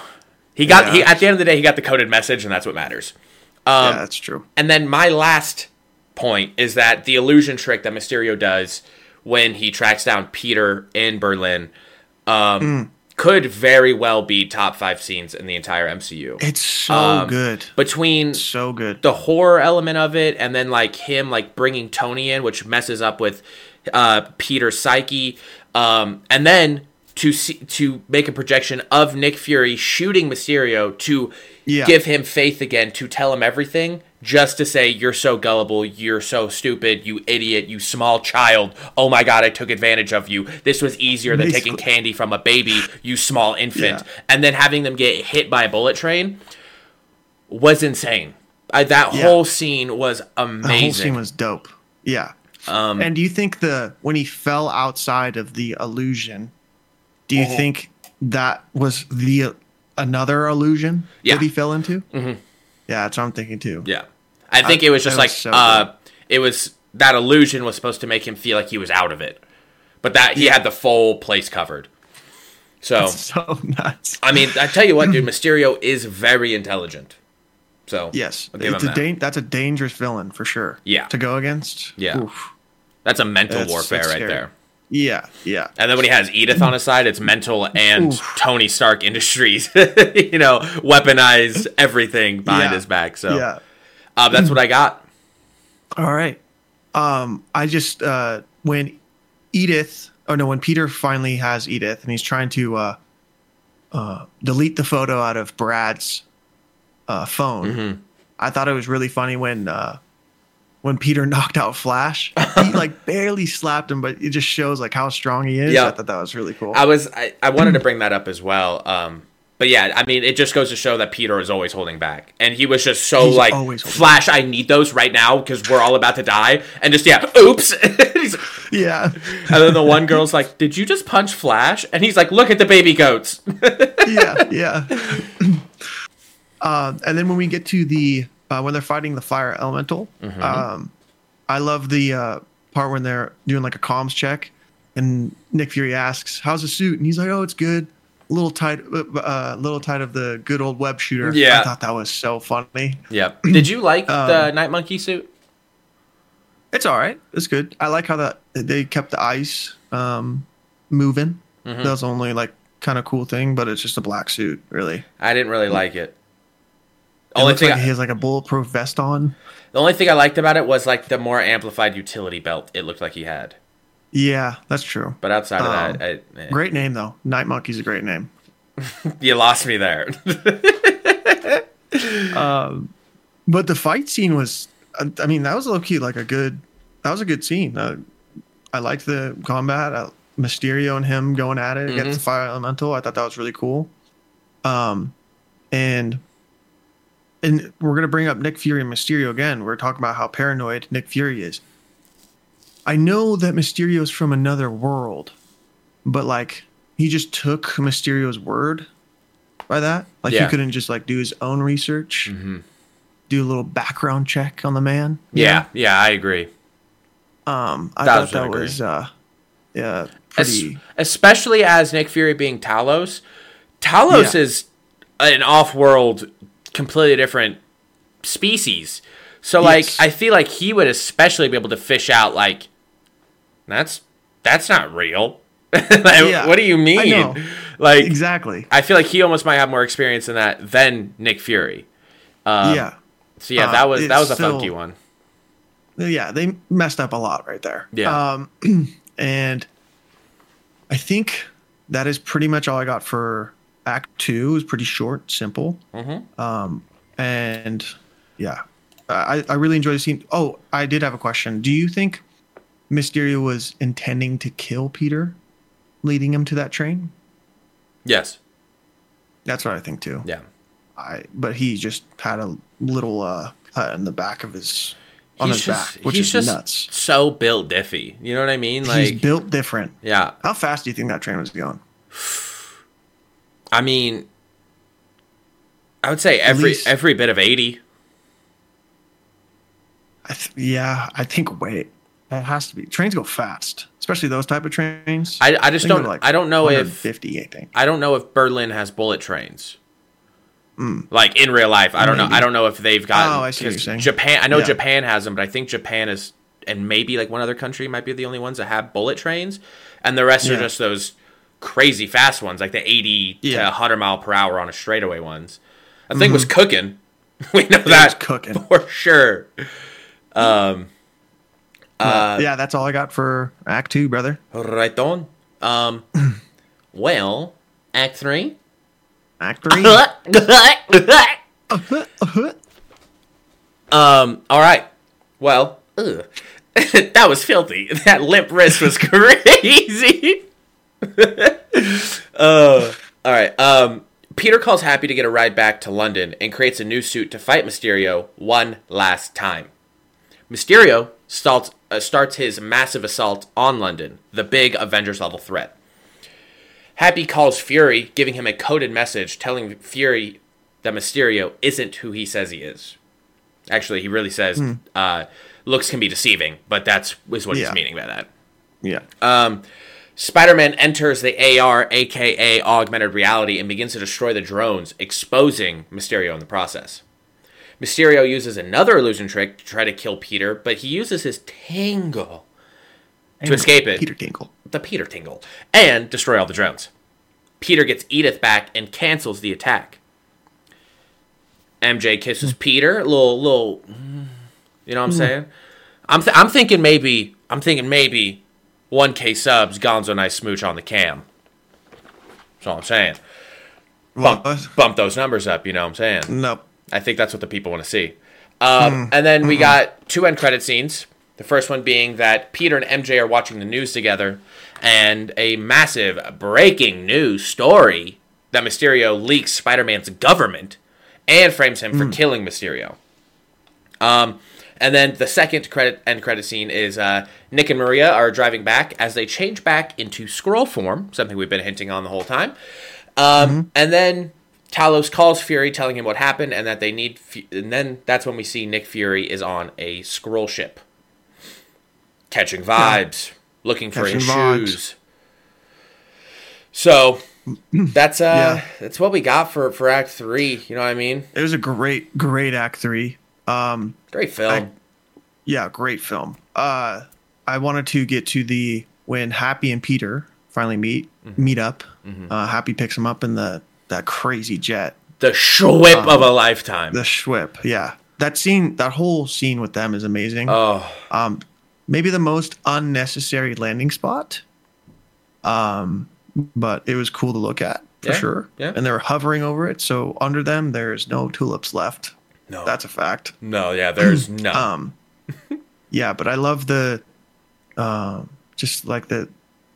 he got he at the end of the day he got the coded message, and that's what matters. Um, yeah, that's true. and then my last point is that the illusion trick that Mysterio does when he tracks down Peter in Berlin um, Hmm. Could very well be top five scenes in the entire MCU. It's so Um, good. Between So good. the horror element of it and then like him like bringing Tony in, which messes up with uh, Peter's psyche, um, and then to see to make a projection of Nick Fury shooting Mysterio to Yeah. give him faith again, to tell him everything, just to say you're so gullible, you're so stupid, you idiot, you small child. Oh my god, I took advantage of you. This was easier than taking candy from a baby, you small infant. Yeah. And then having them get hit by a bullet train was insane. I, that Yeah. whole scene was amazing. The whole scene was dope. Yeah. um, And do you think the when he fell outside of the illusion, do you Mhm. think that was the another illusion Yeah. that he fell into? Mm-hmm. Yeah, that's what I'm thinking too. yeah, I think I- it was just like was so uh, it was that illusion was supposed to make him feel like he was out of it, but that he had the full place covered. So So nuts. I mean, I tell you what, dude, [laughs] Mysterio is very intelligent. So Yes, it's a that. dan- that's a dangerous villain for sure. Yeah. to go against. Yeah. Oof. that's a mental That's- warfare that's right there. Yeah, yeah, And then when he has Edith on his side, it's mental and Oof. Tony Stark Industries, [laughs] you know, weaponize everything behind Yeah. his back. So yeah. uh, that's what I got. All right. Um, I just uh, when Edith, oh no, when Peter finally has Edith and he's trying to uh, uh, delete the photo out of Brad's uh, phone, Mm-hmm. I thought it was really funny when uh, when Peter [laughs] knocked out Flash. he like [laughs] barely slapped him, but it just shows like how strong he is. Yeah. I thought that was really cool. I was I, I wanted to bring that up as well. Um, but yeah, I mean, it just goes to show that Peter is always holding back, and he was just so He's like, Flash, I need those right now because we're all about to die, and just yeah, oops. [laughs] Yeah, and then the one girl's like, "Did you just punch Flash?" And he's like, "Look at the baby goats." yeah, yeah. [clears throat] uh, and then when we get to the uh, when they're fighting the fire elemental, Mm-hmm. um, I love the uh, part when they're doing like a comms check, and Nick Fury asks, "How's the suit?" And he's like, "Oh, it's good. A little tight, uh, uh, little tight of the good old web shooter." Yeah. I thought that was so funny. yep. Did you like Um, the Night Monkey suit? It's all right. It's good. I like how that they kept the ice um, moving. Mm-hmm. That was only like kind of cool thing, but it's just a black suit, really. I didn't really like it. It Only thing, like I- he has like a bulletproof vest on. the only thing I liked about it was like the more amplified utility belt. It looked like he had, Yeah, that's true. but outside of Um, that, I, eh. Great name though. Night Monkey's a great name. [laughs] you lost me there. [laughs] But the fight scene was, I mean, that was low key like a good. That was a good scene. Uh, I liked the combat. Uh, Mysterio and him going at it against the fire elemental. I thought that was really cool. Um, and and we're gonna bring up Nick Fury and Mysterio again. We're talking about how paranoid Nick Fury is. I know that Mysterio's from another world, but like he just took Mysterio's word by that. Like Yeah. he couldn't just like do his own research, do a little background check on the man. yeah, yeah, I agree. Um, I That thought was that really was uh, yeah, Es- pretty. especially as Nick Fury being Talos. Talos Yeah. is an off-world, completely different species. So like, I feel like he would especially be able to fish out like, that's that's not real. [laughs] Like, Yeah. What do you mean? Like, exactly. I feel like he almost might have more experience in that than Nick Fury. Um, yeah, So yeah, Uh, that was that was a still- funky one. yeah, they messed up a lot right there. Yeah. Um, [clears throat] and I think that is pretty much all I got for Act Two. Was pretty short, simple. Mhm. Um, and yeah, I I really enjoyed the scene. Oh, I did have a question. Do you think Mysterio was intending to kill Peter, leading him to that train? Yes. That's what I think too. Yeah. I but he just had a little uh cut in the back of his on he's his just back, which he's is just nuts. so built diffy. You know what I mean? Like He's built different. yeah. How fast do you think that train was going? I mean, I would say every least- every bit of eighty. I th- yeah, I think wait, it has to be. Trains go fast, especially those type of trains. I, I just think don't they're I don't know if 150, I think. I don't know if Berlin has bullet trains. Like in real life, I don't know. Hmm. I don't know if they've got. Oh, I see what you're saying. Japan, I know Yeah. Japan has them, but I think Japan is, and maybe like one other country might be the only ones that have bullet trains, and the rest are just those crazy fast ones, like the eighty to Yeah. Mm-hmm. hundred mile per hour on a straightaway ones. I think was cooking. [laughs] we know that cooking. [laughs] for sure. Um, Uh, yeah, that's all I got for Act Two, brother. right on. Um, [clears throat] well, Act Three. Act Three. [laughs] Um. All right. Well, ugh. that was filthy. That limp wrist was crazy. [laughs] uh, all right. Um. Peter calls Happy to get a ride back to London and creates a new suit to fight Mysterio one last time. Mysterio starts, uh, starts his massive assault on London, the big Avengers level threat. Happy calls Fury, giving him a coded message telling Fury that Mysterio isn't who he says he is. Actually, he really says uh, looks can be deceiving, but that's is what he's meaning by that. yeah. Um, Spider-Man enters the AR, aka augmented reality, and begins to destroy the drones, exposing Mysterio in the process. Mysterio uses another illusion trick to try to kill Peter, but he uses his tingle to escape it Peter Tinkle. the Peter Tingle, and destroy all the drones. Peter gets Edith back and cancels the attack. MJ kisses hmm. Peter, little little, mm, you know what I'm hmm. saying? I'm th- I'm thinking maybe I'm thinking maybe 1K subs, Gonzo nice smooch on the cam. That's all I'm saying. Bump, bump those numbers up, you know what I'm saying? Nope. I think that's what the people want to see. Um, And then we got two end credit scenes. The first one being that Peter and MJ are watching the news together, and a massive breaking news story that Mysterio leaks Spider Man's government and frames him for killing Mysterio. Um, and then the second credit end credit scene is uh, Nick and Maria are driving back as they change back into Skrull form, something we've been hinting on the whole time. Um, And then Talos calls Fury, telling him what happened and that they need. Fu- and then that's when we see Nick Fury is on a Skrull ship, catching vibes, looking for his vibes. shoes. So [clears throat] that's uh Yeah. that's what we got for for Act Three. You know what I mean? It was a great, great Act Three. Um, Great film. yeah, great film. Uh, I wanted to get to the when Happy and Peter finally meet, Mm-hmm. meet up. Uh, Happy picks him up in the that crazy jet, the schwip of a lifetime. the Schwip. Yeah, that scene, that whole scene with them is amazing. oh, um, maybe the most unnecessary landing spot. Um, but it was cool to look at for Yeah, sure. yeah. And they were hovering over it, so under them there's no tulips left. No, That's a fact. no, yeah. There's [clears throat] no. Um, yeah, but I love the, um, just like the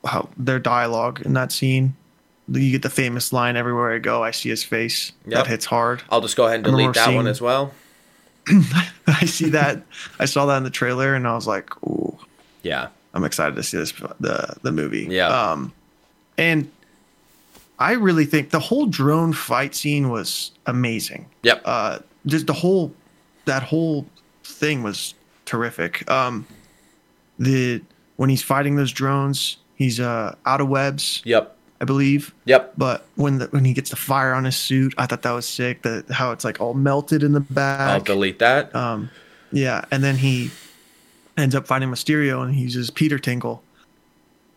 how their dialogue in that scene. You get the famous line everywhere I go. I see his face. Yep. That hits hard. I'll just go ahead and delete that one as well. [laughs] I see that. I saw that in the trailer, and I was like, "Ooh, Yeah, I'm excited to see this the the movie. Yeah. Um, and I really think the whole drone fight scene was amazing. Yep. Uh, just the whole that whole thing was terrific. Um, the when he's fighting those drones, he's uh out of webs, yep, I believe. yep. But when the when he gets the fire on his suit, I thought that was sick. That how it's like all melted in the I'll back. delete that. Um, yeah, and then he ends up finding Mysterio, and he uses Peter Tinkle.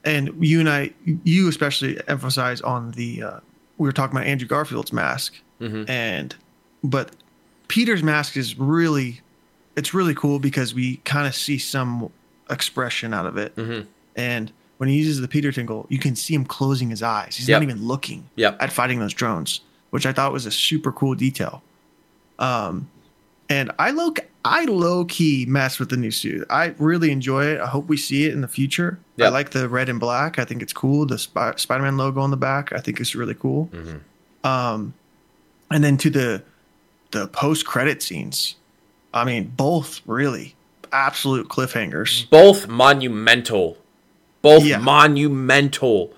And you and I, you especially emphasize on the. Uh, we were talking about Andrew Garfield's mask, Mhm. and but Peter's mask is really, it's really cool because we kind of see some expression out of it, Mhm. and when he uses the Peter Tinkle, you can see him closing his eyes. He's Yep. not even looking Yep. at fighting those drones, which I thought was a super cool detail. Um, and I low I low key mess with the new suit. I really enjoy it. I hope we see it in the future. I like the red and black. I think it's cool. The Sp- Spider-Man logo on the back. I think it's really cool. Mhm. Um, and then to the the post credit scenes. I mean, both really absolute cliffhangers. both monumental, both Yeah. monumental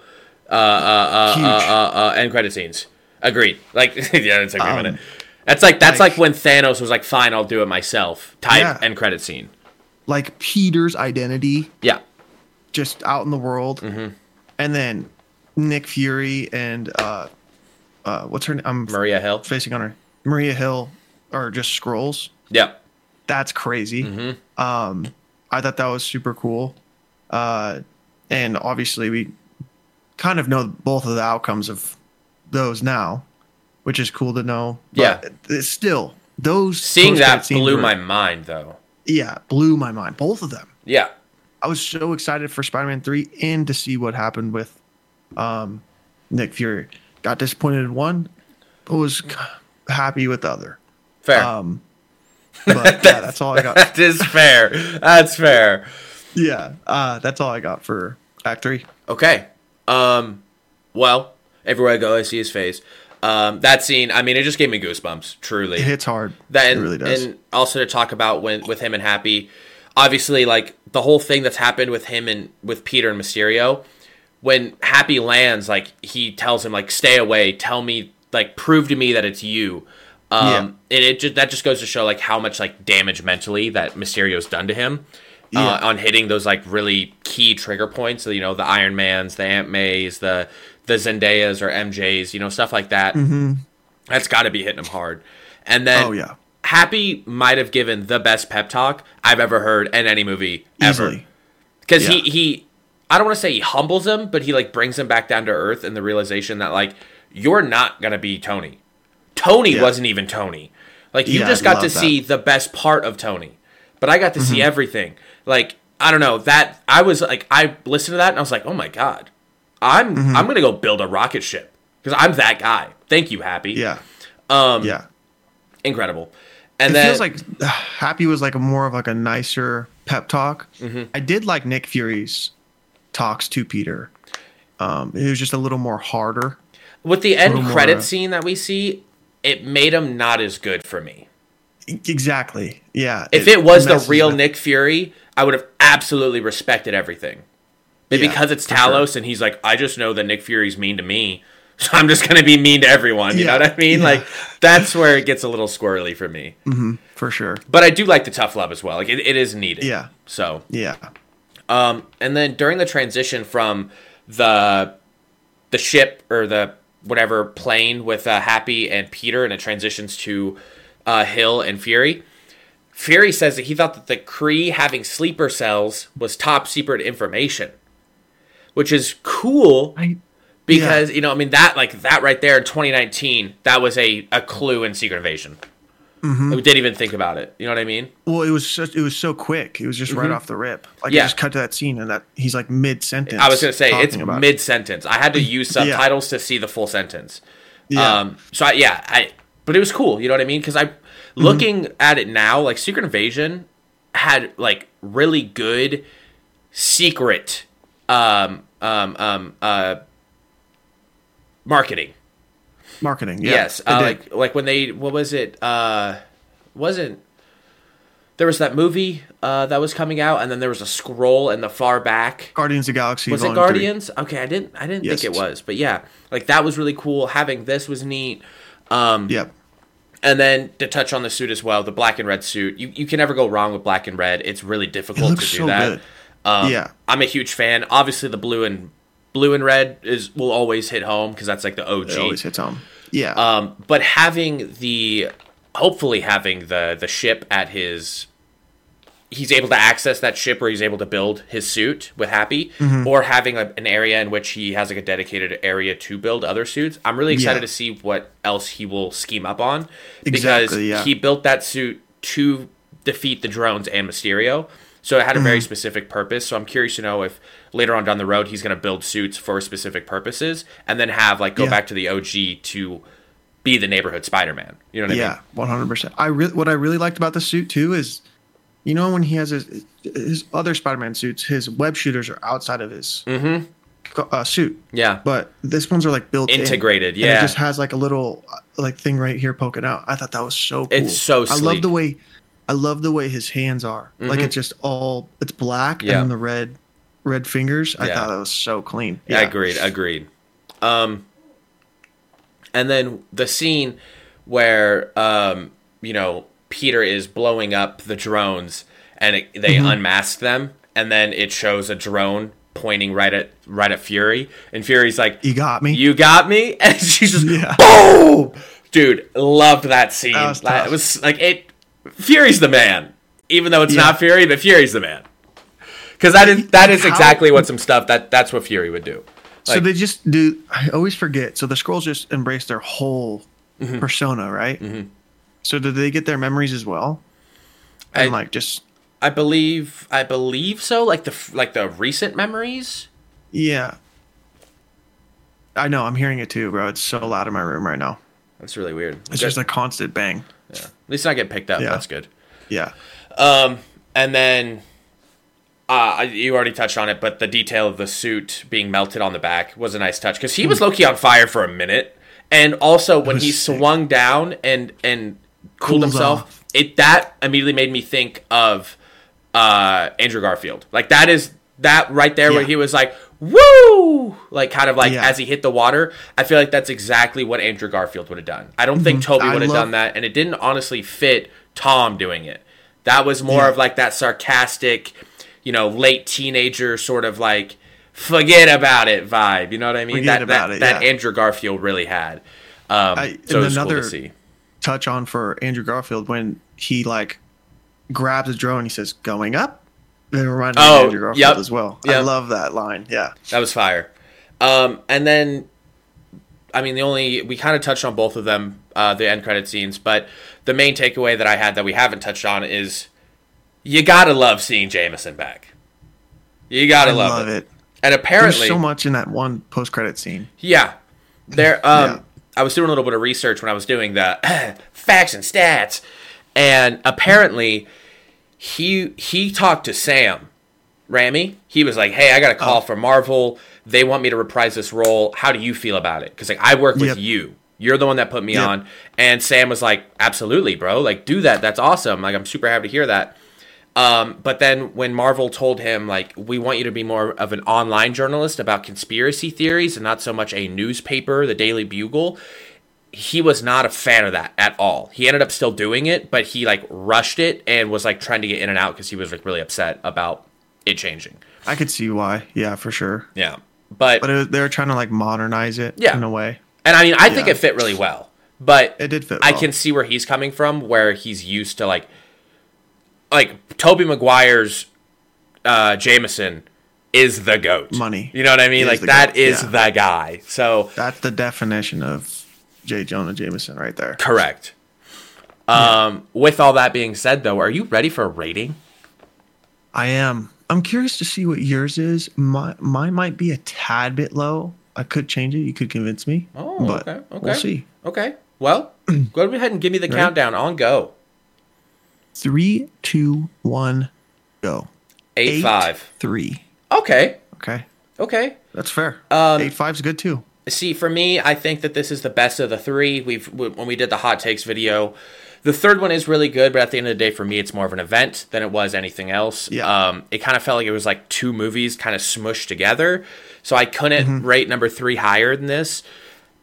uh, uh, uh, uh, uh, uh, end credit scenes. Agreed. Like, [laughs] yeah, it's agreement. Um, that's like that's like, like- when Thanos was like, "Fine, I'll do it myself." Type Yeah. end credit scene. Like Peter's identity Yeah, just out in the world, Mm-hmm. and then Nick Fury and uh, uh, what's her name? I'm Maria Hill. facing on her. Maria Hill are just Skrulls. Yeah, That's crazy. Mm-hmm. Um, I thought that was super cool. Uh, and obviously we kind of know both of the outcomes of those now, which is cool to know. Yeah. it's still those seeing that blew were- my mind, though. yeah blew my mind. Both of them. Yeah, I was so excited for Spider-Man three and to see what happened with um, Nick Fury. Got disappointed in one, but was happy with the other. fair. Um, [laughs] but yeah, that's all I got. [laughs] that is fair. That's fair. Yeah, uh, that's all I got for Act Three. Okay. Um. Well, everywhere I go, I see his face. Um. That scene. I mean, it just gave me goosebumps. Truly. It hits hard. that it and, really does. and also to talk about when with him and Happy, obviously like the whole thing that's happened with him and with Peter and Mysterio, when Happy lands, like he tells him like stay away, tell me like prove to me that it's you. Um, Yeah. and it just that just goes to show like how much like damage mentally that Mysterio's done to him. Uh, on hitting those like really key trigger points, so, you know the Iron Mans, the Aunt Mays, the the Zendayas or MJs, you know stuff like that. Mm-hmm. That's got to be hitting him hard. And then oh yeah, Happy might have given the best pep talk I've ever heard in any movie ever. Because Yeah. he he, I don't want to say he humbles him, but he like brings him back down to earth and the realization that like you're not gonna be Tony. Tony Yeah. wasn't even Tony. Like you Yeah, just got to that. see the best part of Tony, but I got to Mm-hmm. see everything. Like I don't know that I was like I listened to that and I was like, oh my god, I'm Mm-hmm. I'm gonna go build a rocket ship because I'm that guy. Thank you, Happy. Yeah, Um, yeah. incredible. And It then feels like Happy was like a more of like a nicer pep talk. Mm-hmm. I did like Nick Fury's talks to Peter. Um, it was just a little more harder. With the end credit more- scene that we see, it made him not as good for me. Exactly. Yeah. If it, was the real Nick Fury, I would have absolutely respected everything. But Yeah, because it's for sure. Talos and he's like, I just know that Nick Fury's mean to me, [laughs] so I'm just gonna be mean to everyone. You know what I mean? yeah. Like that's where it gets a little squirrely for me. for sure. But I do like the tough love as well. Like it, it is needed. Yeah. So Yeah. Um, and then during the transition from the the ship or the whatever plane with uh, Happy and Peter, and it transitions to uh, Hill and Fury. Fury says that he thought that the Kree having sleeper cells was top secret information, which is cool I because you know I mean that like that right there in 2019 that was a a clue in Secret Invasion. Mm-hmm. We didn't even think about it. You know what I mean? well, it was such, it was so quick. It was just right off the rip. Like Mm-hmm. Yeah. you just cut to that scene and that he's like mid sentence. I was gonna say it's mid sentence. I had to [laughs] use Yeah. subtitles to see the full sentence. Yeah. Um, so I, yeah, I but it was cool. You know what I mean? Because I looking at it now, like Secret Invasion had like really good secret um um um uh marketing. Marketing. Yeah, yes, uh, like like when they what was it? Uh, wasn't there was that movie uh, that was coming out, and then there was a Skrull in the far back. Guardians of the Galaxy. Was it. Guardians? Okay, I didn't I didn't Yes. think it was, but yeah, like that was really cool. Having this was neat. Um, Yep. and then to touch on the suit as well, the black and red suit. You you can never go wrong with black and red. It's really difficult looks to do so that. Um, Yeah. I'm a huge fan. Obviously, the blue and blue and red is will always hit home because that's like the OG. It always hits home. Yeah. Um, but having the hopefully having the the ship at his he's able to access that ship where he's able to build his suit with happy Mm-hmm. or having a, an area in which he has like a dedicated area to build other suits i'm really excited Yeah. to see what else he will scheme up on because Exactly, yeah. he built that suit to defeat the drones and mysterio so it had a Mm-hmm. very specific purpose so i'm curious to know if later on down the road he's going to build suits for specific purposes and then have like go Yeah. back to the og to be the neighborhood spider-man you know what i mean? yeah, one hundred percent. I re- what I really liked about the suit too is, you know, when he has his his other Spider-Man suits, his web shooters are outside of his uh, suit. yeah But this ones are like built in. Integrated, And yeah. it just has like a little uh, like thing right here poking out. I thought that was so cool. It's so I love the way I love the way his hands are. Like it's just all it's black Mm-hmm. Yeah. and the red red fingers. I Yeah. thought that was so clean. Yeah, agreed, agreed. Um, and then the scene where um, you know Peter is blowing up the drones, and it, they Mm-hmm. unmask them, and then it shows a drone pointing right at right at Fury, and Fury's like, You got me. "You got me," [laughs] and she's just Yeah. boom, dude. Loved that scene. That was it was like it. Fury's the man, even though it's Yeah. not Fury, but Fury's the man. Because that is that is exactly what some stuff that that's what Fury would do. so they just do. I always forget. So the Skrulls just embrace their whole Mm-hmm. persona, right? So did they get their memories as well? And I- like just I believe I believe so. Like the like the recent memories. yeah. I know. I'm hearing it too, bro. It's so loud in my room right now. That's really weird. It's Good. just a constant bang. yeah. At least not get picked up. Yeah. That's good. Yeah. Um, and then uh, you already touched on it, but the detail of the suit being melted on the back was a nice touch because he was low key on fire for a minute, and also when he sick. swung down and and cooled Cools himself, off. it that immediately made me think of uh, Andrew Garfield. Like that is that right there where he was like woo, like kind of like Yeah. as he hit the water. I feel like that's exactly what Andrew Garfield would have done. I don't think Tobey Mm-hmm. I would have love- done that, and it didn't honestly fit Tom doing it. That was more Yeah. of like that sarcastic, you know, late teenager sort of like forget about it vibe. You know what I mean? Forget that about that, it, that yeah. Andrew Garfield really had. Um, I- so it's cool another- to. Touch on for Andrew Garfield when he like grabs a drone. He says, "Going up." And it reminded me Oh, of Andrew Garfield yep, as well. I love that line. Yeah. That was fire. Um, and then, I mean, the only we kind of touched on both of them, uh, the end credit scenes, but the main takeaway that I had that we haven't touched on is you gotta love seeing Jameson back. You gotta I love, love it. it. And There's apparently, so much in that one post credit scene. Yeah. There [laughs] um Yeah. I was doing a little bit of research when I was doing the [clears throat] facts and stats and apparently he he talked to Sam Raimi. He was like, "Hey, I got a call Oh. from Marvel. They want me to reprise this role. How do you feel about it?" Cuz like I work with Yep. you. You're the one that put me Yep. on. And Sam was like, "Absolutely, bro. Like do that. That's awesome. Like I'm super happy to hear that." Um, but then when Marvel told him like we want you to be more of an online journalist about conspiracy theories and not so much a newspaper, the Daily Bugle, he was not a fan of that at all. He ended up still doing it, but he like rushed it and was like trying to get in and out because he was like really upset about it changing. I could see why. Yeah, for sure. Yeah, but, But was, they were trying to like modernize it Yeah. in a way. and I mean I think it fit really well. But It did fit I can see where he's coming from, where he's used to like, like Tobey Maguire's uh, Jameson is the goat. Money. You know what I mean? Is Like the that goat, is yeah. the guy. So That's the definition of J. Jonah Jameson right there. correct. Um, with all that being said, though, are you ready for a rating? I am. I'm curious to see what yours is. My mine might be a tad bit low. I could change it. You could convince me. Oh, but okay, okay. We'll see. Okay. Well, [clears throat] go ahead and give me the countdown. On go. Three, two, one, go. Eight, five. three. Okay. Okay, Okay. that's fair. Um, Eight five's good too. See, for me, I think that this is the best of the three. We've when we did the hot takes video, the third one is really good, but at the end of the day, for me, it's more of an event than it was anything else. Yeah. Um, it kind of felt like it was like two movies kind of smushed together, so I couldn't Mm-hmm. rate number three higher than this.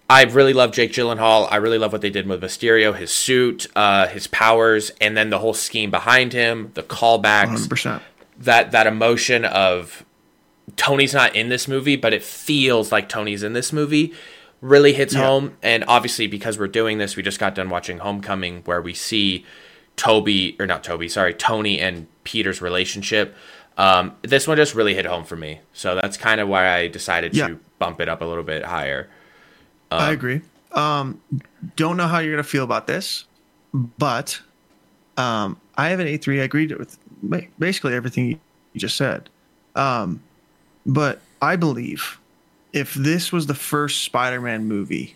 I really love Jake Gyllenhaal. I really love what they did with Mysterio, his suit, uh, his powers, and then the whole scheme behind him, the callbacks Hundred percent. that that emotion of Tony's not in this movie, but it feels like Tony's in this movie really hits Yeah. home. And obviously, because we're doing this, we just got done watching Homecoming, where we see Toby or not Toby, sorry, Tony and Peter's relationship. Um, this one just really hit home for me, so that's kind of why I decided Yeah. to bump it up a little bit higher. I agree. Um, don't know how you're gonna feel about this, but um, I have an A three. I agreed with basically everything you you just said. Um, but I believe if this was the first Spider-Man movie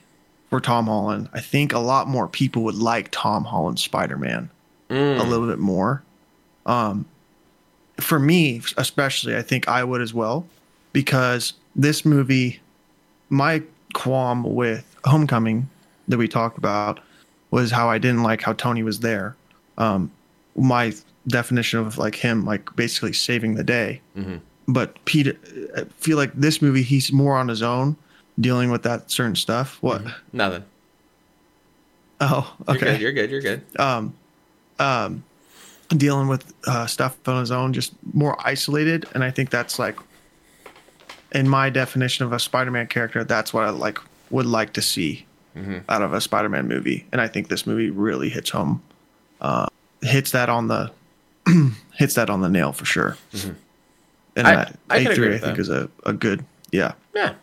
for Tom Holland, I think a lot more people would like Tom Holland's Spider-Man a little bit more. Um, for me, especially, I think I would as well, because this movie, my qualm with Homecoming that we talked about was how I didn't like how Tony was there. Um, my definition of like him like basically saving the day. Mm-hmm. But Peter, I feel like this movie he's more on his own dealing with that certain stuff. What? Nothing. [laughs] Oh, okay. You're good. You're good. You're good. um, um, dealing with uh, stuff on his own, just more isolated. And I think that's like, in my definition of a Spider-Man character, that's what I like would like to see mm-hmm. out of a Spider-Man movie. And I think this movie really hits home, uh, hits that on the, [clears throat] hits that on the nail for sure. Mm-hmm. And I- I can A3, I think that. is a, a good, yeah. Yeah.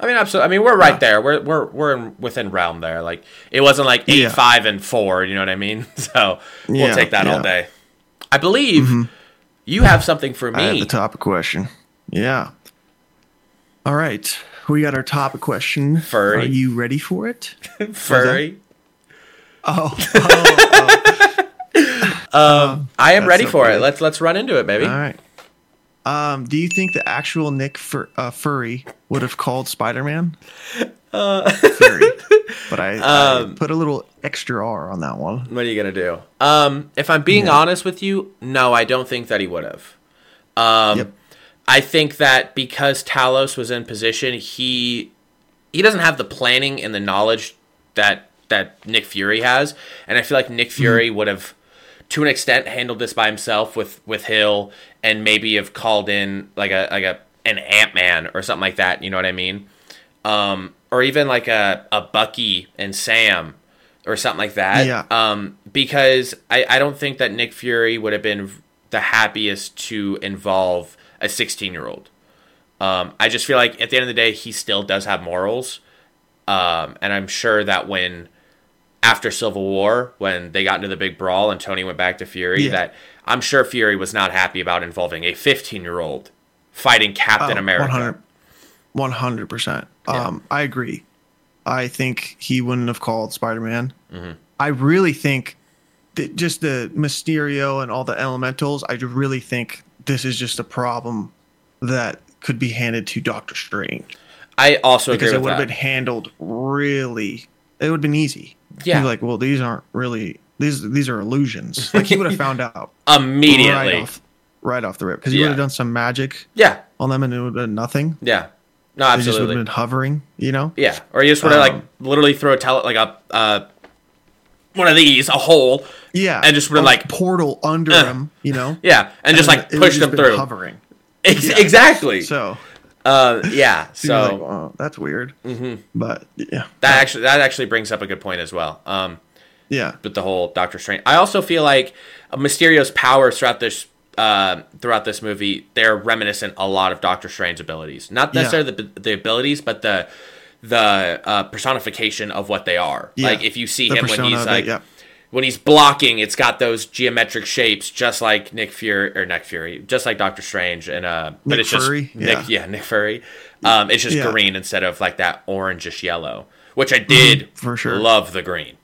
I mean, absolutely. I mean, we're right Yeah. there. We're we're we're in, within realm there. Like it wasn't like eight, Yeah. five, and four. You know what I mean? [laughs] So we'll Yeah, take that all day. I believe mm-hmm. you have something for I have me. the topic question. Yeah. All right. We got our topic question. Furry. Are you ready for it? [laughs] Furry. [laughs] Oh. oh, Um, I am ready so for it. Let's let's run into it, baby. all right. Um, do you think the actual Nick Fur- uh, Furry would have called Spider-Man? Uh, Furry. [laughs] But I, Um, I put a little extra R on that one. What are you gonna do? Um, if I'm being honest with you, no, I don't think that he would have. Um, Yep. I think that because Talos was in position, he he doesn't have the planning and the knowledge that that Nick Fury has, and I feel like Nick Fury would have, to an extent, handled this by himself with with Hill, and maybe have called in like a like a an Ant Man or something like that. You know what I mean? Um, or even like a a Bucky and Sam or something like that. Yeah. Um, because I, I don't think that Nick Fury would have been the happiest to involve a 16 year old. Um, I just feel like at the end of the day, he still does have morals. Um, and I'm sure that when after Civil War, when they got into the big brawl and Tony went back to Fury, Yeah. that I'm sure Fury was not happy about involving a 15 year old fighting Captain Oh, America. 100 percent. Um, I agree. I think he wouldn't have called Spider-Man. Mm-hmm. I really think that just the Mysterio and all the elementals. I really think this is just a problem that could be handed to Doctor Strange I also because it would have been handled really. It would have been easy. Yeah. He'd be like, well, these aren't really these. These are illusions. [laughs] Like he would have found out [laughs] Immediately. right off, right off the rip because he Yeah. would have done some magic Yeah. on them and it would have been nothing. Yeah. No, They just would have been hovering. You know. Yeah, or you just want to like Um, literally throw a tele like a uh, one of these, a hole. Yeah, And just would've, like- portal under Uh, him, you know, Yeah, and just like push them through. hovering. Ex- Yeah. Exactly. So, uh, yeah. [laughs] so like, oh, that's weird. Mm-hmm. But yeah, that actually that actually brings up a good point as well. Um, yeah, with the whole Doctor Strange, I also feel like Mysterio's powers throughout this uh, throughout this movie they're reminiscent a lot of Doctor Strange's abilities. Not Yeah. necessarily the the abilities, but the the uh, personification of what they are. Yeah. Like if you see The him when he's it, like yeah. when he's blocking, it's got those geometric shapes, just like Nick Fury or Nick Fury, just like Doctor Strange, and uh, but it's just Nick, Yeah. Nick Fury. Um, it's just Yeah. green instead of like that orangish yellow, which I did Mm-hmm, for sure. love the green.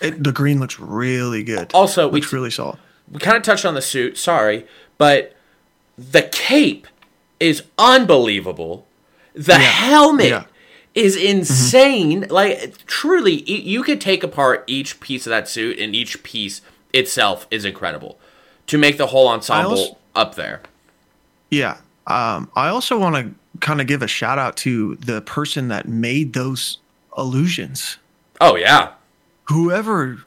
it, the green looks really good. Also, we really solid. we kind of touched on the suit, sorry, but the cape is unbelievable. The helmet Yeah. Is insane. Like truly, you could take apart each piece of that suit, and each piece itself is incredible to make the whole ensemble also- up there. Yeah. Um, I also want to kind of give a shout out to the person that made those illusions. Oh yeah, Whoever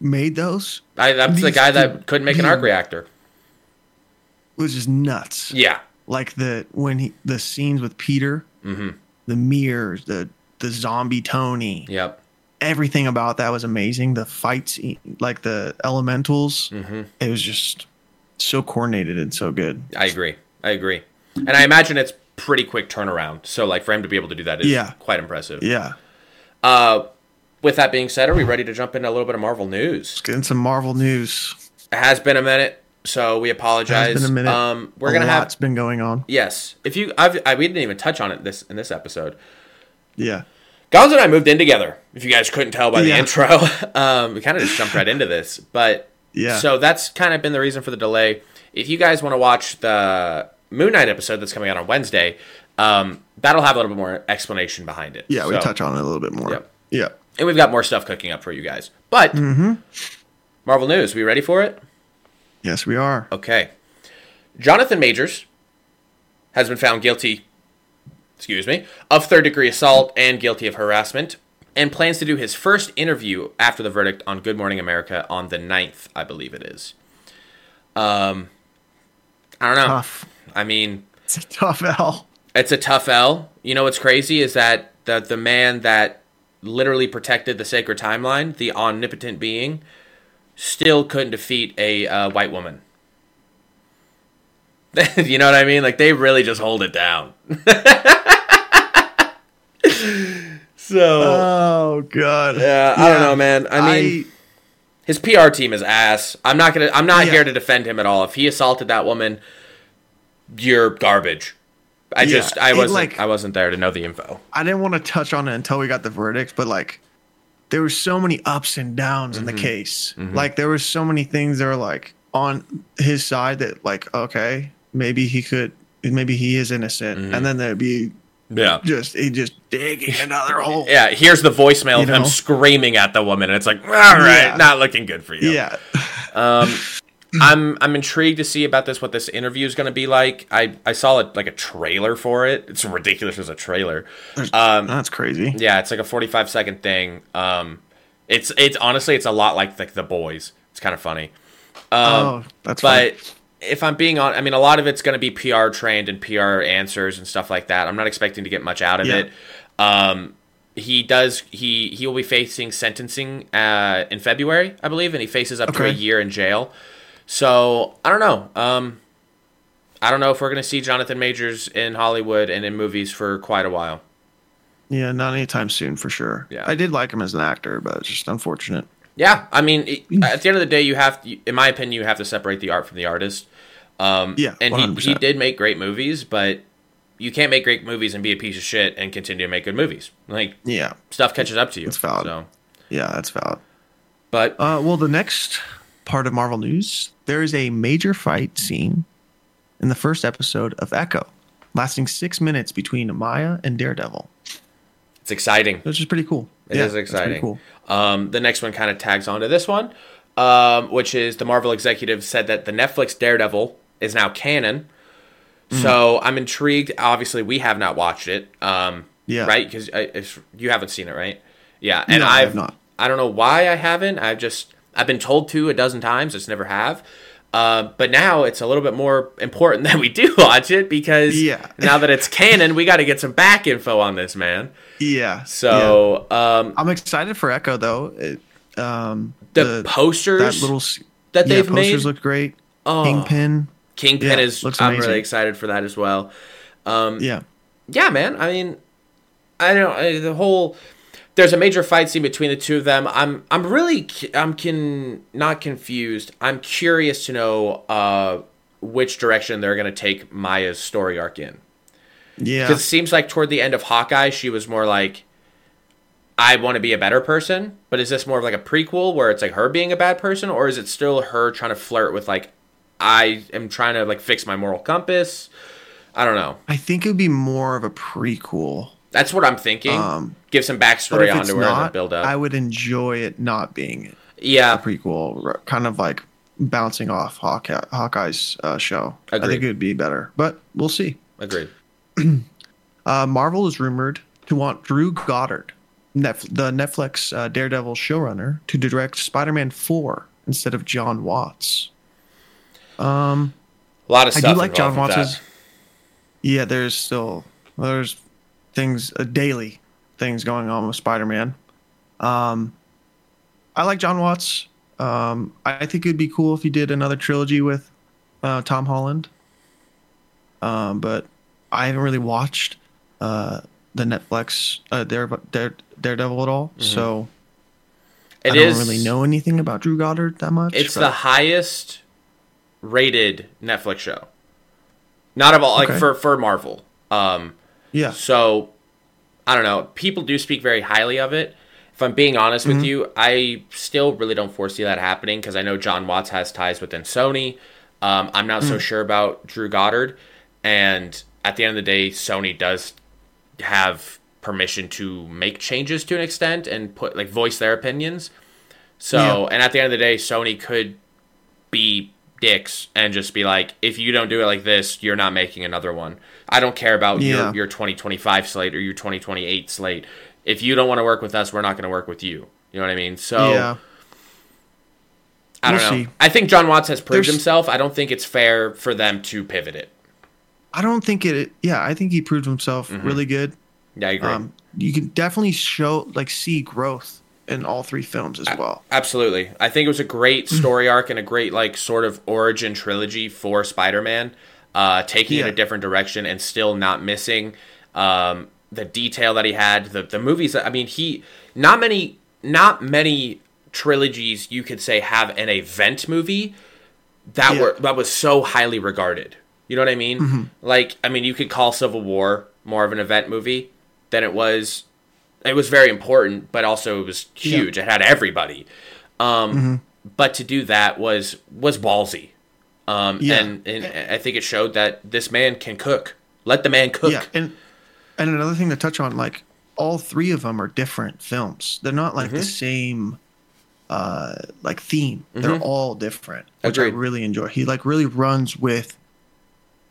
made those I, that's the guy that could couldn't make an arc reactor. was just nuts. Yeah, Like the when he the scenes with Peter, Mm-hmm. The mirrors, the the zombie Tony, yep, everything about that was amazing. The fights, like the elementals, Mm-hmm. it was just so coordinated and so good. I agree. I agree, and I imagine it's pretty quick turnaround. So like for him to be able to do that is Yeah. quite impressive. Yeah. Uh, with that being said, are we ready to jump into a little bit of Marvel news? Getting some Marvel news. It has been a minute, so we apologize. Has been a minute. Um, we're A gonna have lot's been going on. yes. If you, I've, I, we didn't even touch on it this in this episode. Yeah. Gonz and I moved in together. If you guys couldn't tell by the Yeah. intro, [laughs] um, we kind of just jumped right into this. But Yeah. so that's kind of been the reason for the delay. If you guys want to watch the Moon Knight episode that's coming out on Wednesday, um, that'll have a little bit more explanation behind it. Yeah, we So- touch on it a little bit more. Yep. Yeah. and we've got more stuff cooking up for you guys. But Mm-hmm. Marvel News. We ready for it? Yes, we are. Okay. Jonathan Majors has been found guilty, excuse me, of third degree assault and guilty of harassment, and plans to do his first interview after the verdict on Good Morning America on the 9th, I believe it is. Um, I don't know. Tough. I mean, It's a tough L. it's a tough L. You know what's crazy is that the the man that literally protected the sacred timeline, the omnipotent being, still couldn't defeat a uh, white woman. [laughs] you know what I mean? Like they really just hold it down. [laughs] so Oh god. yeah, I don't know, man. I mean, his PR team is ass. I'm not gonna. I'm not Yeah. here to defend him at all. If he assaulted that woman, you're garbage. I Yeah, just I wasn't like- I wasn't there to know the info. I didn't want to touch on it until we got the verdict, but like there were so many ups and downs in the Mm-hmm. case. Like there were so many things that were like on his side that like okay, maybe he could maybe he is innocent. Mm-hmm. And then there'd be Yeah. just he just digging [laughs] another hole. Yeah, here's the voicemail of him screaming at the woman, and it's like, all right, Yeah. not looking good for you. Yeah. [laughs] I'm I'm intrigued to see about this, what this interview is going to be like. I I saw it like a trailer for it. It's ridiculous as a trailer. Um, That's crazy. yeah, it's like a 45 second thing. Um, it's it's honestly it's a lot like like the boys. It's kind of funny. oh, that's But fine. if I'm being on, I mean, a lot of it's going to be PR trained and PR answers and stuff like that. I'm not expecting to get much out of Yeah. it. Um, he does. He he will be facing sentencing uh, in February, I believe, and he faces up to a year in jail. So I don't know. Um, I don't know if we're going to see Jonathan Majors in Hollywood and in movies for quite a while. Yeah, not anytime soon for sure. Yeah. I did like him as an actor, but it's just unfortunate. Yeah, I mean, it, at the end of the day, you have, to, in my opinion, you have to separate the art from the artist. Um, Yeah, and he, he did make great movies, but you can't make great movies and be a piece of shit and continue to make good movies. Like Yeah. stuff catches up to you. It's valid. So, Yeah, that's valid. but Uh, well, the next part of Marvel news, there is a major fight scene in the first episode of Echo, lasting six minutes between Maya and Daredevil, it's exciting. which is pretty cool. It Yeah, is exciting. Cool. Um, the next one kind of tags onto this one, um, which is the Marvel executive said that the Netflix Daredevil is now canon. Mm. So I'm intrigued. Obviously, we have not watched it. Um, Yeah. Right? Because you haven't seen it, right? Yeah. And No, I I've have not. I don't know why I haven't. I've just I've been told to a dozen times. Just never have. Uh, but now it's a little bit more important [laughs] that we do watch it because Yeah. now that it's canon, we got to get some back info on this, man. Yeah. yeah. So um, I'm excited for Echo though. It, um, the, posters that little that yeah, they've posters made. look great. Oh. Kingpin. Kingpin Yeah, is. I'm amazing. really excited for that as well. Yeah. Yeah, man. I mean, I don't. I, the whole there's a major fight scene between the two of them. I'm I'm really I'm can not confused. I'm curious to know uh, which direction they're gonna take Maya's story arc in. Yeah. Because it seems like toward the end of Hawkeye, she was more like, I want to be a better person. But is this more of like a prequel where it's like her being a bad person, or is it still her trying to flirt with like, I am trying to like fix my moral compass? I don't know. I think it would be more of a prequel. That's what I'm thinking. Um, Give some backstory onto her and not, build up. I would enjoy it not being a yeah, prequel, kind of like bouncing off Hawkeye, Hawkeye's uh, show. I think it would be better, but we'll see. agreed. [clears throat] Uh, Marvel is rumored to want Drew Goddard, Netf- the Netflix uh, Daredevil showrunner, to direct Spider-Man 4 instead of Jon Watts. Um, A lot of I do like Jon Watts's. Yeah, there's still there's things uh, daily things going on with Spider-Man. Um, I like Jon Watts. Um, I think it'd be cool if he did another trilogy with uh, Tom Holland. Um, but I haven't really watched uh, the Netflix uh, Dare, Dare, Daredevil at all, so that. I It don't is really know anything about Drew Goddard that much. It's but- the highest rated Netflix show. Not of all, like Okay. for for Marvel. Um, yeah. So, I don't know. People do speak very highly of it. If I'm being honest Mm-hmm. with you, I still really don't foresee that happening because I know Jon Watts has ties within Sony. Um, I'm not Mm. so sure about Drew Goddard. And at the end of the day, Sony does have permission to make changes to an extent and put like voice their opinions. So, Yeah. and at the end of the day, Sony could be dicks and just be like, if you don't do it like this, you're not making another one. I don't care about Yeah. your, your 2025 slate or your 2028 slate. If you don't want to work with us, we're not going to work with you. You know what I mean? So, yeah. I don't We'll know. see. I think Jon Watts has proved There's- himself. I don't think it's fair for them to pivot it. I don't think it. Yeah, I think he proved himself Mm-hmm. really good. Yeah, I agree. Um, you can definitely show like see growth in all three films as well. Absolutely. I think it was a great story arc and a great like sort of origin trilogy for Spider-Man, uh, taking it a different direction and still not missing um, the detail that he had. The the movies. I mean, he not many not many trilogies you could say have an event movie that Yeah. were that was so highly regarded. You know what I mean? Like, I mean, you could call Civil War more of an event movie than it was. It was very important, but also it was huge. It had everybody. Um, But to do that was was ballsy, um, Yeah. and, and I think it showed that this man can cook. Let the man cook. Yeah, and and another thing to touch on, like all three of them are different films. They're not like the Mm-hmm. same, uh, like theme. They're all different, which Agreed. I really enjoy. He like really runs with,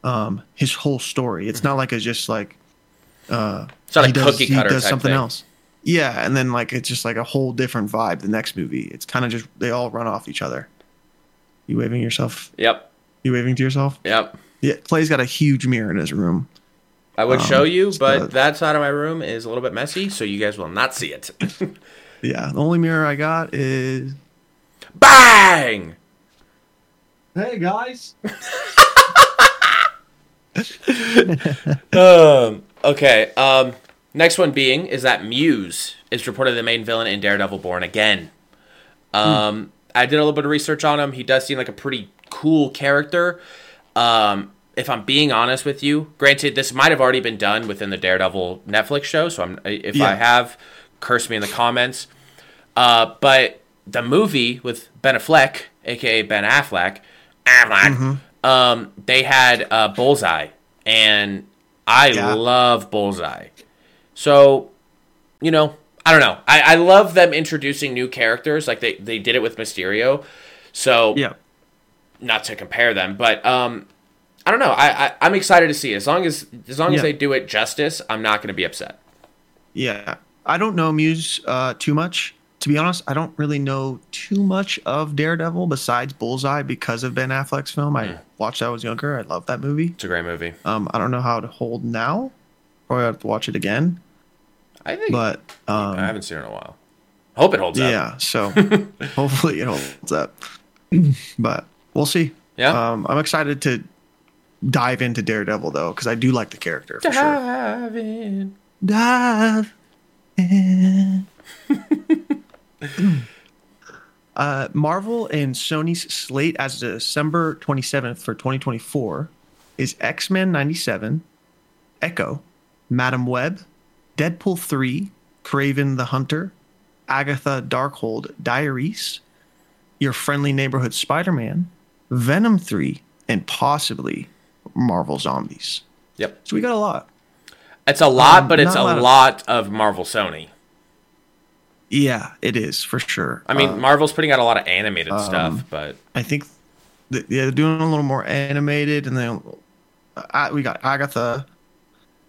um, his whole story. It's not like it's just like, uh, It's not he a does, cookie he cutter does type something thing. else. Yeah, and then like it's just like a whole different vibe. The next movie, it's kind of just they all run off each other. You waving yourself? Yep. You waving to yourself? Yep. Yeah, Clay's got a huge mirror in his room. I would Um, show you, so- but that side of my room is a little bit messy, so you guys will not see it. [laughs] Yeah, the only mirror I got is Bang! Hey guys. [laughs] [laughs] Um, okay. Um, next one being is that Muse is reported the main villain in Daredevil Born Again. Um, I did a little bit of research on him. He does seem like a pretty cool character. Um, if I'm being honest with you, granted, this might have already been done within the Daredevil Netflix show. So I'm, if I have, curse me in the comments. Uh, but the movie with Ben Affleck, aka Ben Affleck, Affleck, um, they had uh, Bullseye, and I Yeah. love Bullseye. So, you know, I don't know. I, I love them introducing new characters, like they, they did it with Mysterio. So, Yeah. not to compare them, but um, I don't know. I, I I'm excited to see. As long as as long as they do it justice, I'm not going to be upset. Yeah. I don't know Muse uh, too much. To be honest, I don't really know too much of Daredevil besides Bullseye because of Ben Affleck's film. I watched that when I was younger. I love that movie. It's a great movie. Um, I don't know how to hold now. Probably have to watch it again. I think, But um, I haven't seen it in a while. Hope it holds up. yeah, so [laughs] hopefully it holds up. but we'll see. Yeah. Um, I'm excited to dive into Daredevil though, because I do like the character for sure. Dive in. Dive [laughs] in. uh, Marvel and Sony's slate as of December 27th for 2024 is X Men 97, Echo, Madame Web, Deadpool 3, Kraven the Hunter, Agatha Darkhold Diaries, Your Friendly Neighborhood Spider Man, Venom 3, and possibly Marvel Zombies. Yep. So we got a lot. It's a lot, Um, but it's a lot of- lot of Marvel Sony. Yeah, it is for sure. I mean, Uh, Marvel's putting out a lot of animated um, stuff, but I think th- yeah, they're doing a little more animated, and then uh, we got Agatha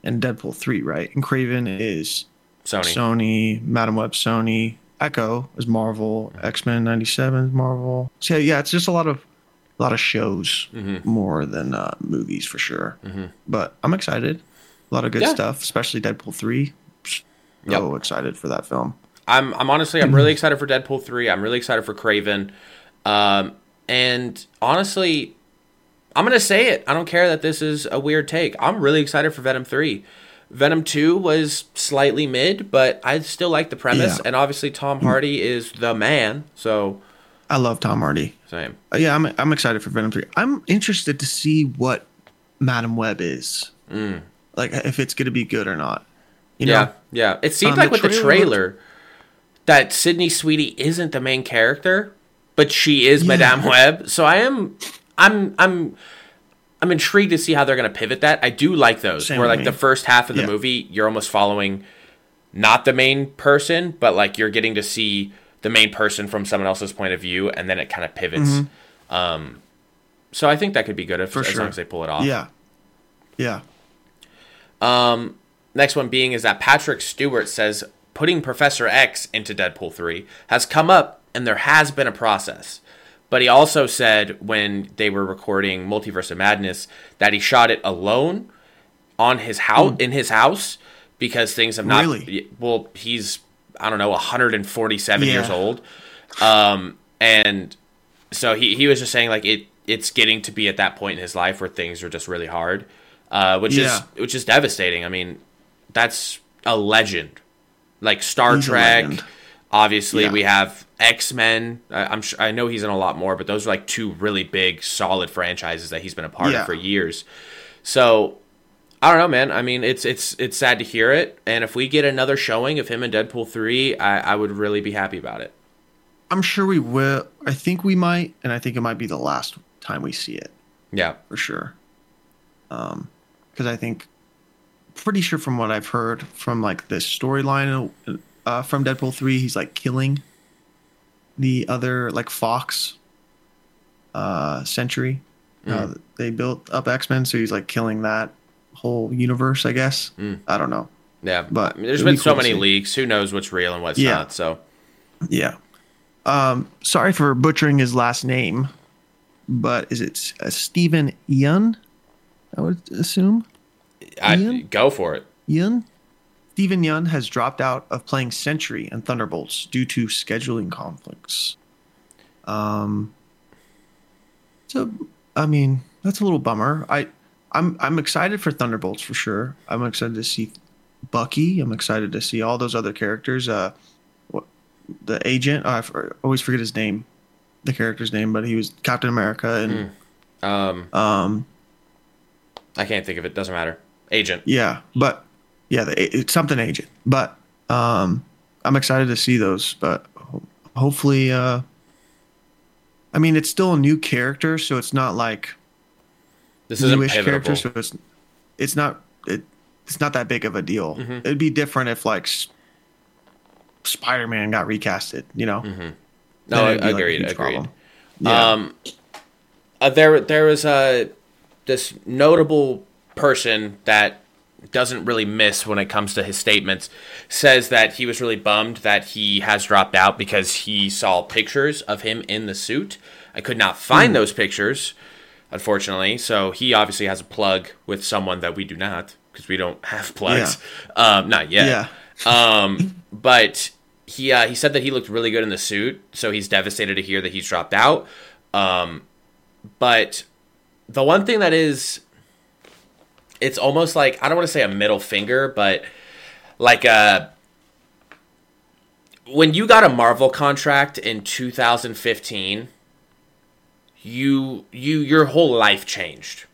and Deadpool three, right? And Kraven is Sony. Sony, Madame Web, Sony, Echo is Marvel, X Men '97 is Marvel. So yeah, it's just a lot of a lot of shows Mm-hmm. more than uh, movies for sure. But I'm excited. A lot of good Yeah. stuff, especially Deadpool three. So excited for that film. I'm I'm honestly I'm really excited for Deadpool three. I'm really excited for Kraven, um, and honestly, I'm gonna say it. I don't care that this is a weird take. I'm really excited for Venom three. Venom two was slightly mid, but I still like the premise, Yeah. and obviously Tom Hardy is the man. So I love Tom Hardy. same. Uh, yeah, I'm I'm excited for Venom three. I'm interested to see what Madame Web is. Like if it's gonna be good or not. You Mm. yeah, know? yeah. It seemed Um, like the with the trailer trailer that Sydney Sweeney isn't the main character, but she is Yeah. Madame Web. So I am, I'm, I'm, I'm intrigued to see how they're going to pivot that. I do like those Same where like the first half of the Yeah. movie you're almost following not the main person, but like you're getting to see the main person from someone else's point of view, and then it kind of pivots. Um, so I think that could be good if For as sure. long as they pull it off. Yeah. Yeah. Um, next one being is that Patrick Stewart says putting Professor X into Deadpool 3 has come up and there has been a process. But he also said when they were recording Multiverse of Madness that he shot it alone on his house in his house because things have not. Really? well he's I don't know 147 years old. Um and so he, he was just saying like it it's getting to be at that point in his life where things are just really hard uh, which Yeah. is which is devastating i mean that's a legend like star He's trek. Obviously Yeah. we have x-men I, i'm sure i know he's in a lot more but those are like two really big solid franchises that he's been a part Yeah. of for years so I don't know, man. I mean, it's it's it's sad to hear it, and if we get another showing of him in Deadpool three, I, I would really be happy about it. I'm sure we will. I think we might, and I think it might be the last time we see it Yeah, for sure. Um, because I think, pretty sure from what I've heard from like this storyline uh, from Deadpool three, he's like killing the other like Fox uh Century. Uh, they built up X Men, so he's like killing that whole universe. I guess. I don't know. yeah. But I mean, there's been be so cool many leaks. Who knows what's real and what's Yeah. not? So Yeah. Um, sorry for butchering his last name, but is it uh, Stephen Ian? I would assume I Ian? go for it. Ian. Steven Yeun has dropped out of playing Sentry and Thunderbolts due to scheduling conflicts. Um. So, I mean, that's a little bummer. I, I'm, I'm excited for Thunderbolts for sure. I'm excited to see Bucky. I'm excited to see all those other characters. Uh, what the agent? Oh, I for- always forget his name, the character's name, but he was Captain America and Um, um, I can't think of it. Doesn't matter. Agent. Yeah, but yeah, the, it's something agent. But um, I'm excited to see those. But hopefully, uh, I mean, it's still a new character, so it's not like This isn't newish character, so it's it's not it, it's not that big of a deal. Mm-hmm. It'd be different if like S- Spider-Man got recasted, you know. no, Then I be, like, agreed. agreed. problem. Yeah. Um, uh, there there was a this notable person that doesn't really miss when it comes to his statements says that he was really bummed that he has dropped out because he saw pictures of him in the suit. I could not find those pictures, unfortunately. So he obviously has a plug with someone that we do not because we don't have plugs. Um, not yet. yeah. Um, but he uh, he said that he looked really good in the suit, so he's devastated to hear that he's dropped out. Um, but the one thing that is, it's almost like I don't want to say a middle finger, but like a when you got a Marvel contract in 2015, you you your whole life changed.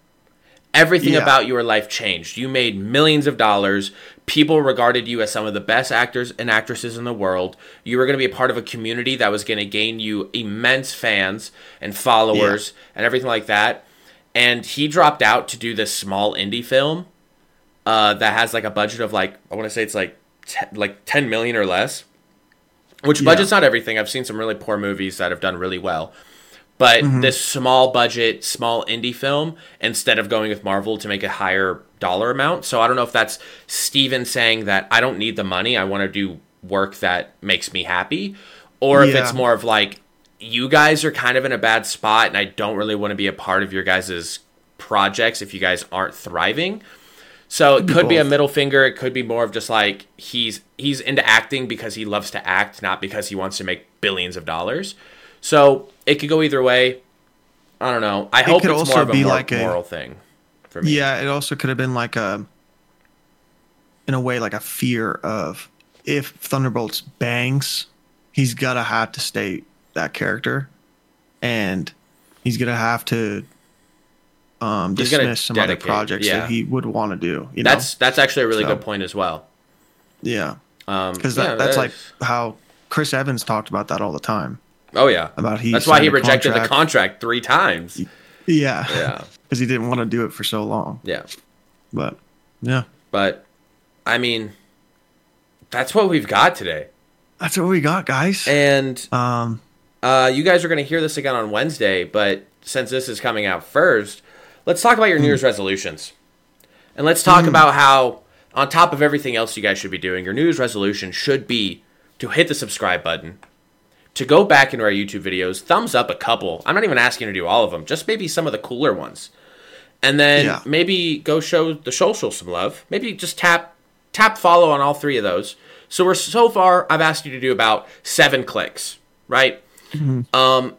Everything Yeah. about your life changed. You made millions of dollars. People regarded you as some of the best actors and actresses in the world. You were going to be a part of a community that was going to gain you immense fans and followers and everything like that. And he dropped out to do this small indie film uh, that has like a budget of like I want to say it's like like 10 million or less. Which Yeah. budget's not everything. I've seen some really poor movies that have done really well. But this small budget, small indie film, instead of going with Marvel to make a higher dollar amount. So I don't know if that's Steven saying that I don't need the money. I want to do work that makes me happy. Or if it's more of like, you guys are kind of in a bad spot and I don't really want to be a part of your guys' projects if you guys aren't thriving. So it could be a middle finger. It could be more of just like he's he's into acting because he loves to act, not because he wants to make billions of dollars. So it could go either way. I don't know. I hope could it's also more of a be mor- like a- moral thing for me. Yeah, it also could have been like a, in a way, like a fear of if Thunderbolts bangs, he's gotta have to stay that character, and he's gonna have to um, He's dismiss some other projects yeah. that he would want to do. You That's that's actually a really So- good point as well. know, yeah, Um, because yeah, that's that like how Chris Evans talked about that all the time. oh yeah. About he That's why he rejected the contract. contract three times. Yeah, Yeah, [laughs] because he didn't want to do it for so long. yeah. But yeah, But I mean, that's what we've got today. that's what we got, guys. And Um, uh, you guys are going to hear this again on Wednesday, but since this is coming out first, let's talk about your New Year's resolutions. And let's talk about how, on top of everything else you guys should be doing, your New Year's resolution should be to hit the subscribe button, to go back into our YouTube videos, thumbs up a couple. I'm not even asking you to do all of them, just maybe some of the cooler ones. And then Yeah. maybe go show the social some love. Maybe just tap tap follow on all three of those. So we're so far I've asked you to do about 7 clicks, right? Um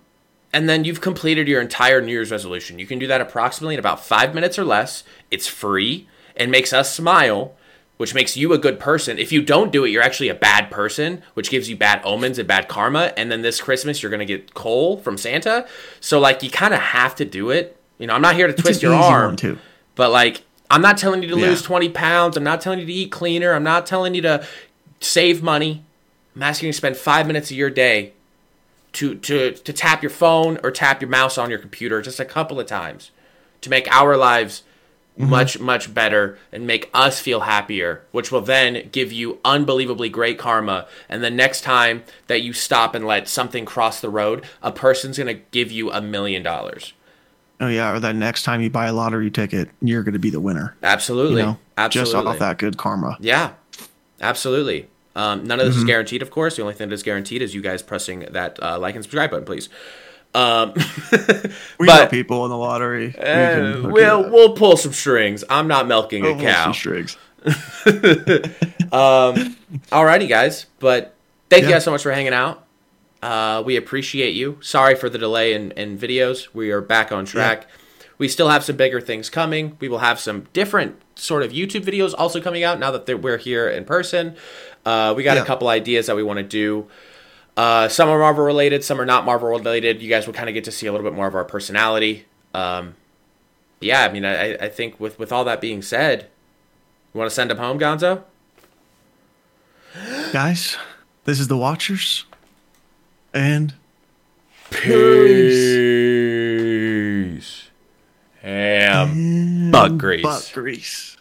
and then you've completed your entire New Year's resolution. You can do that approximately in about 5 minutes or less. It's free and makes us smile which makes you a good person. If you don't do it, you're actually a bad person, which gives you bad omens and bad karma. And then this Christmas, you're gonna get coal from Santa. So like, you kind of have to do it. You know, I'm not here to it's twist your arm, too. but like, I'm not telling you to Yeah. lose 20 pounds. I'm not telling you to eat cleaner. I'm not telling you to save money. I'm asking you to spend five minutes of your day to to to tap your phone or tap your mouse on your computer just a couple of times to make our lives mm-hmm. much much better and make us feel happier which will then give you unbelievably great karma and the next time that you stop and let something cross the road a person's going to give you a million dollars Oh yeah, or that next time you buy a lottery ticket, you're going to be the winner. absolutely You know, absolutely just off that good karma. Yeah, absolutely. Um, none of this is Mm-hmm. guaranteed, of course. The only thing that is guaranteed is you guys pressing that uh, like and subscribe button, please. Um, [laughs] We But- know people in the lottery. We uh, hook we'll we'll pull some strings. I'm not milking We'll a pull cow. some strings. [laughs] Alrighty, guys. But thank you guys so much for hanging out. Uh, we appreciate you. Sorry for the delay in, in videos. We are back on track. We still have some bigger things coming. We will have some different sort of YouTube videos also coming out now that they're- we're here in person. Uh, we got a couple ideas that we want to do. Uh, some are Marvel related, some are not Marvel related. You guys will kind of get to see a little bit more of our personality. Um, yeah, I mean, I, I think with, with all that being said, you want to send them home, Gonzo? Guys, this is the Watchers. And Peace. Ham. Butt grease. butt grease.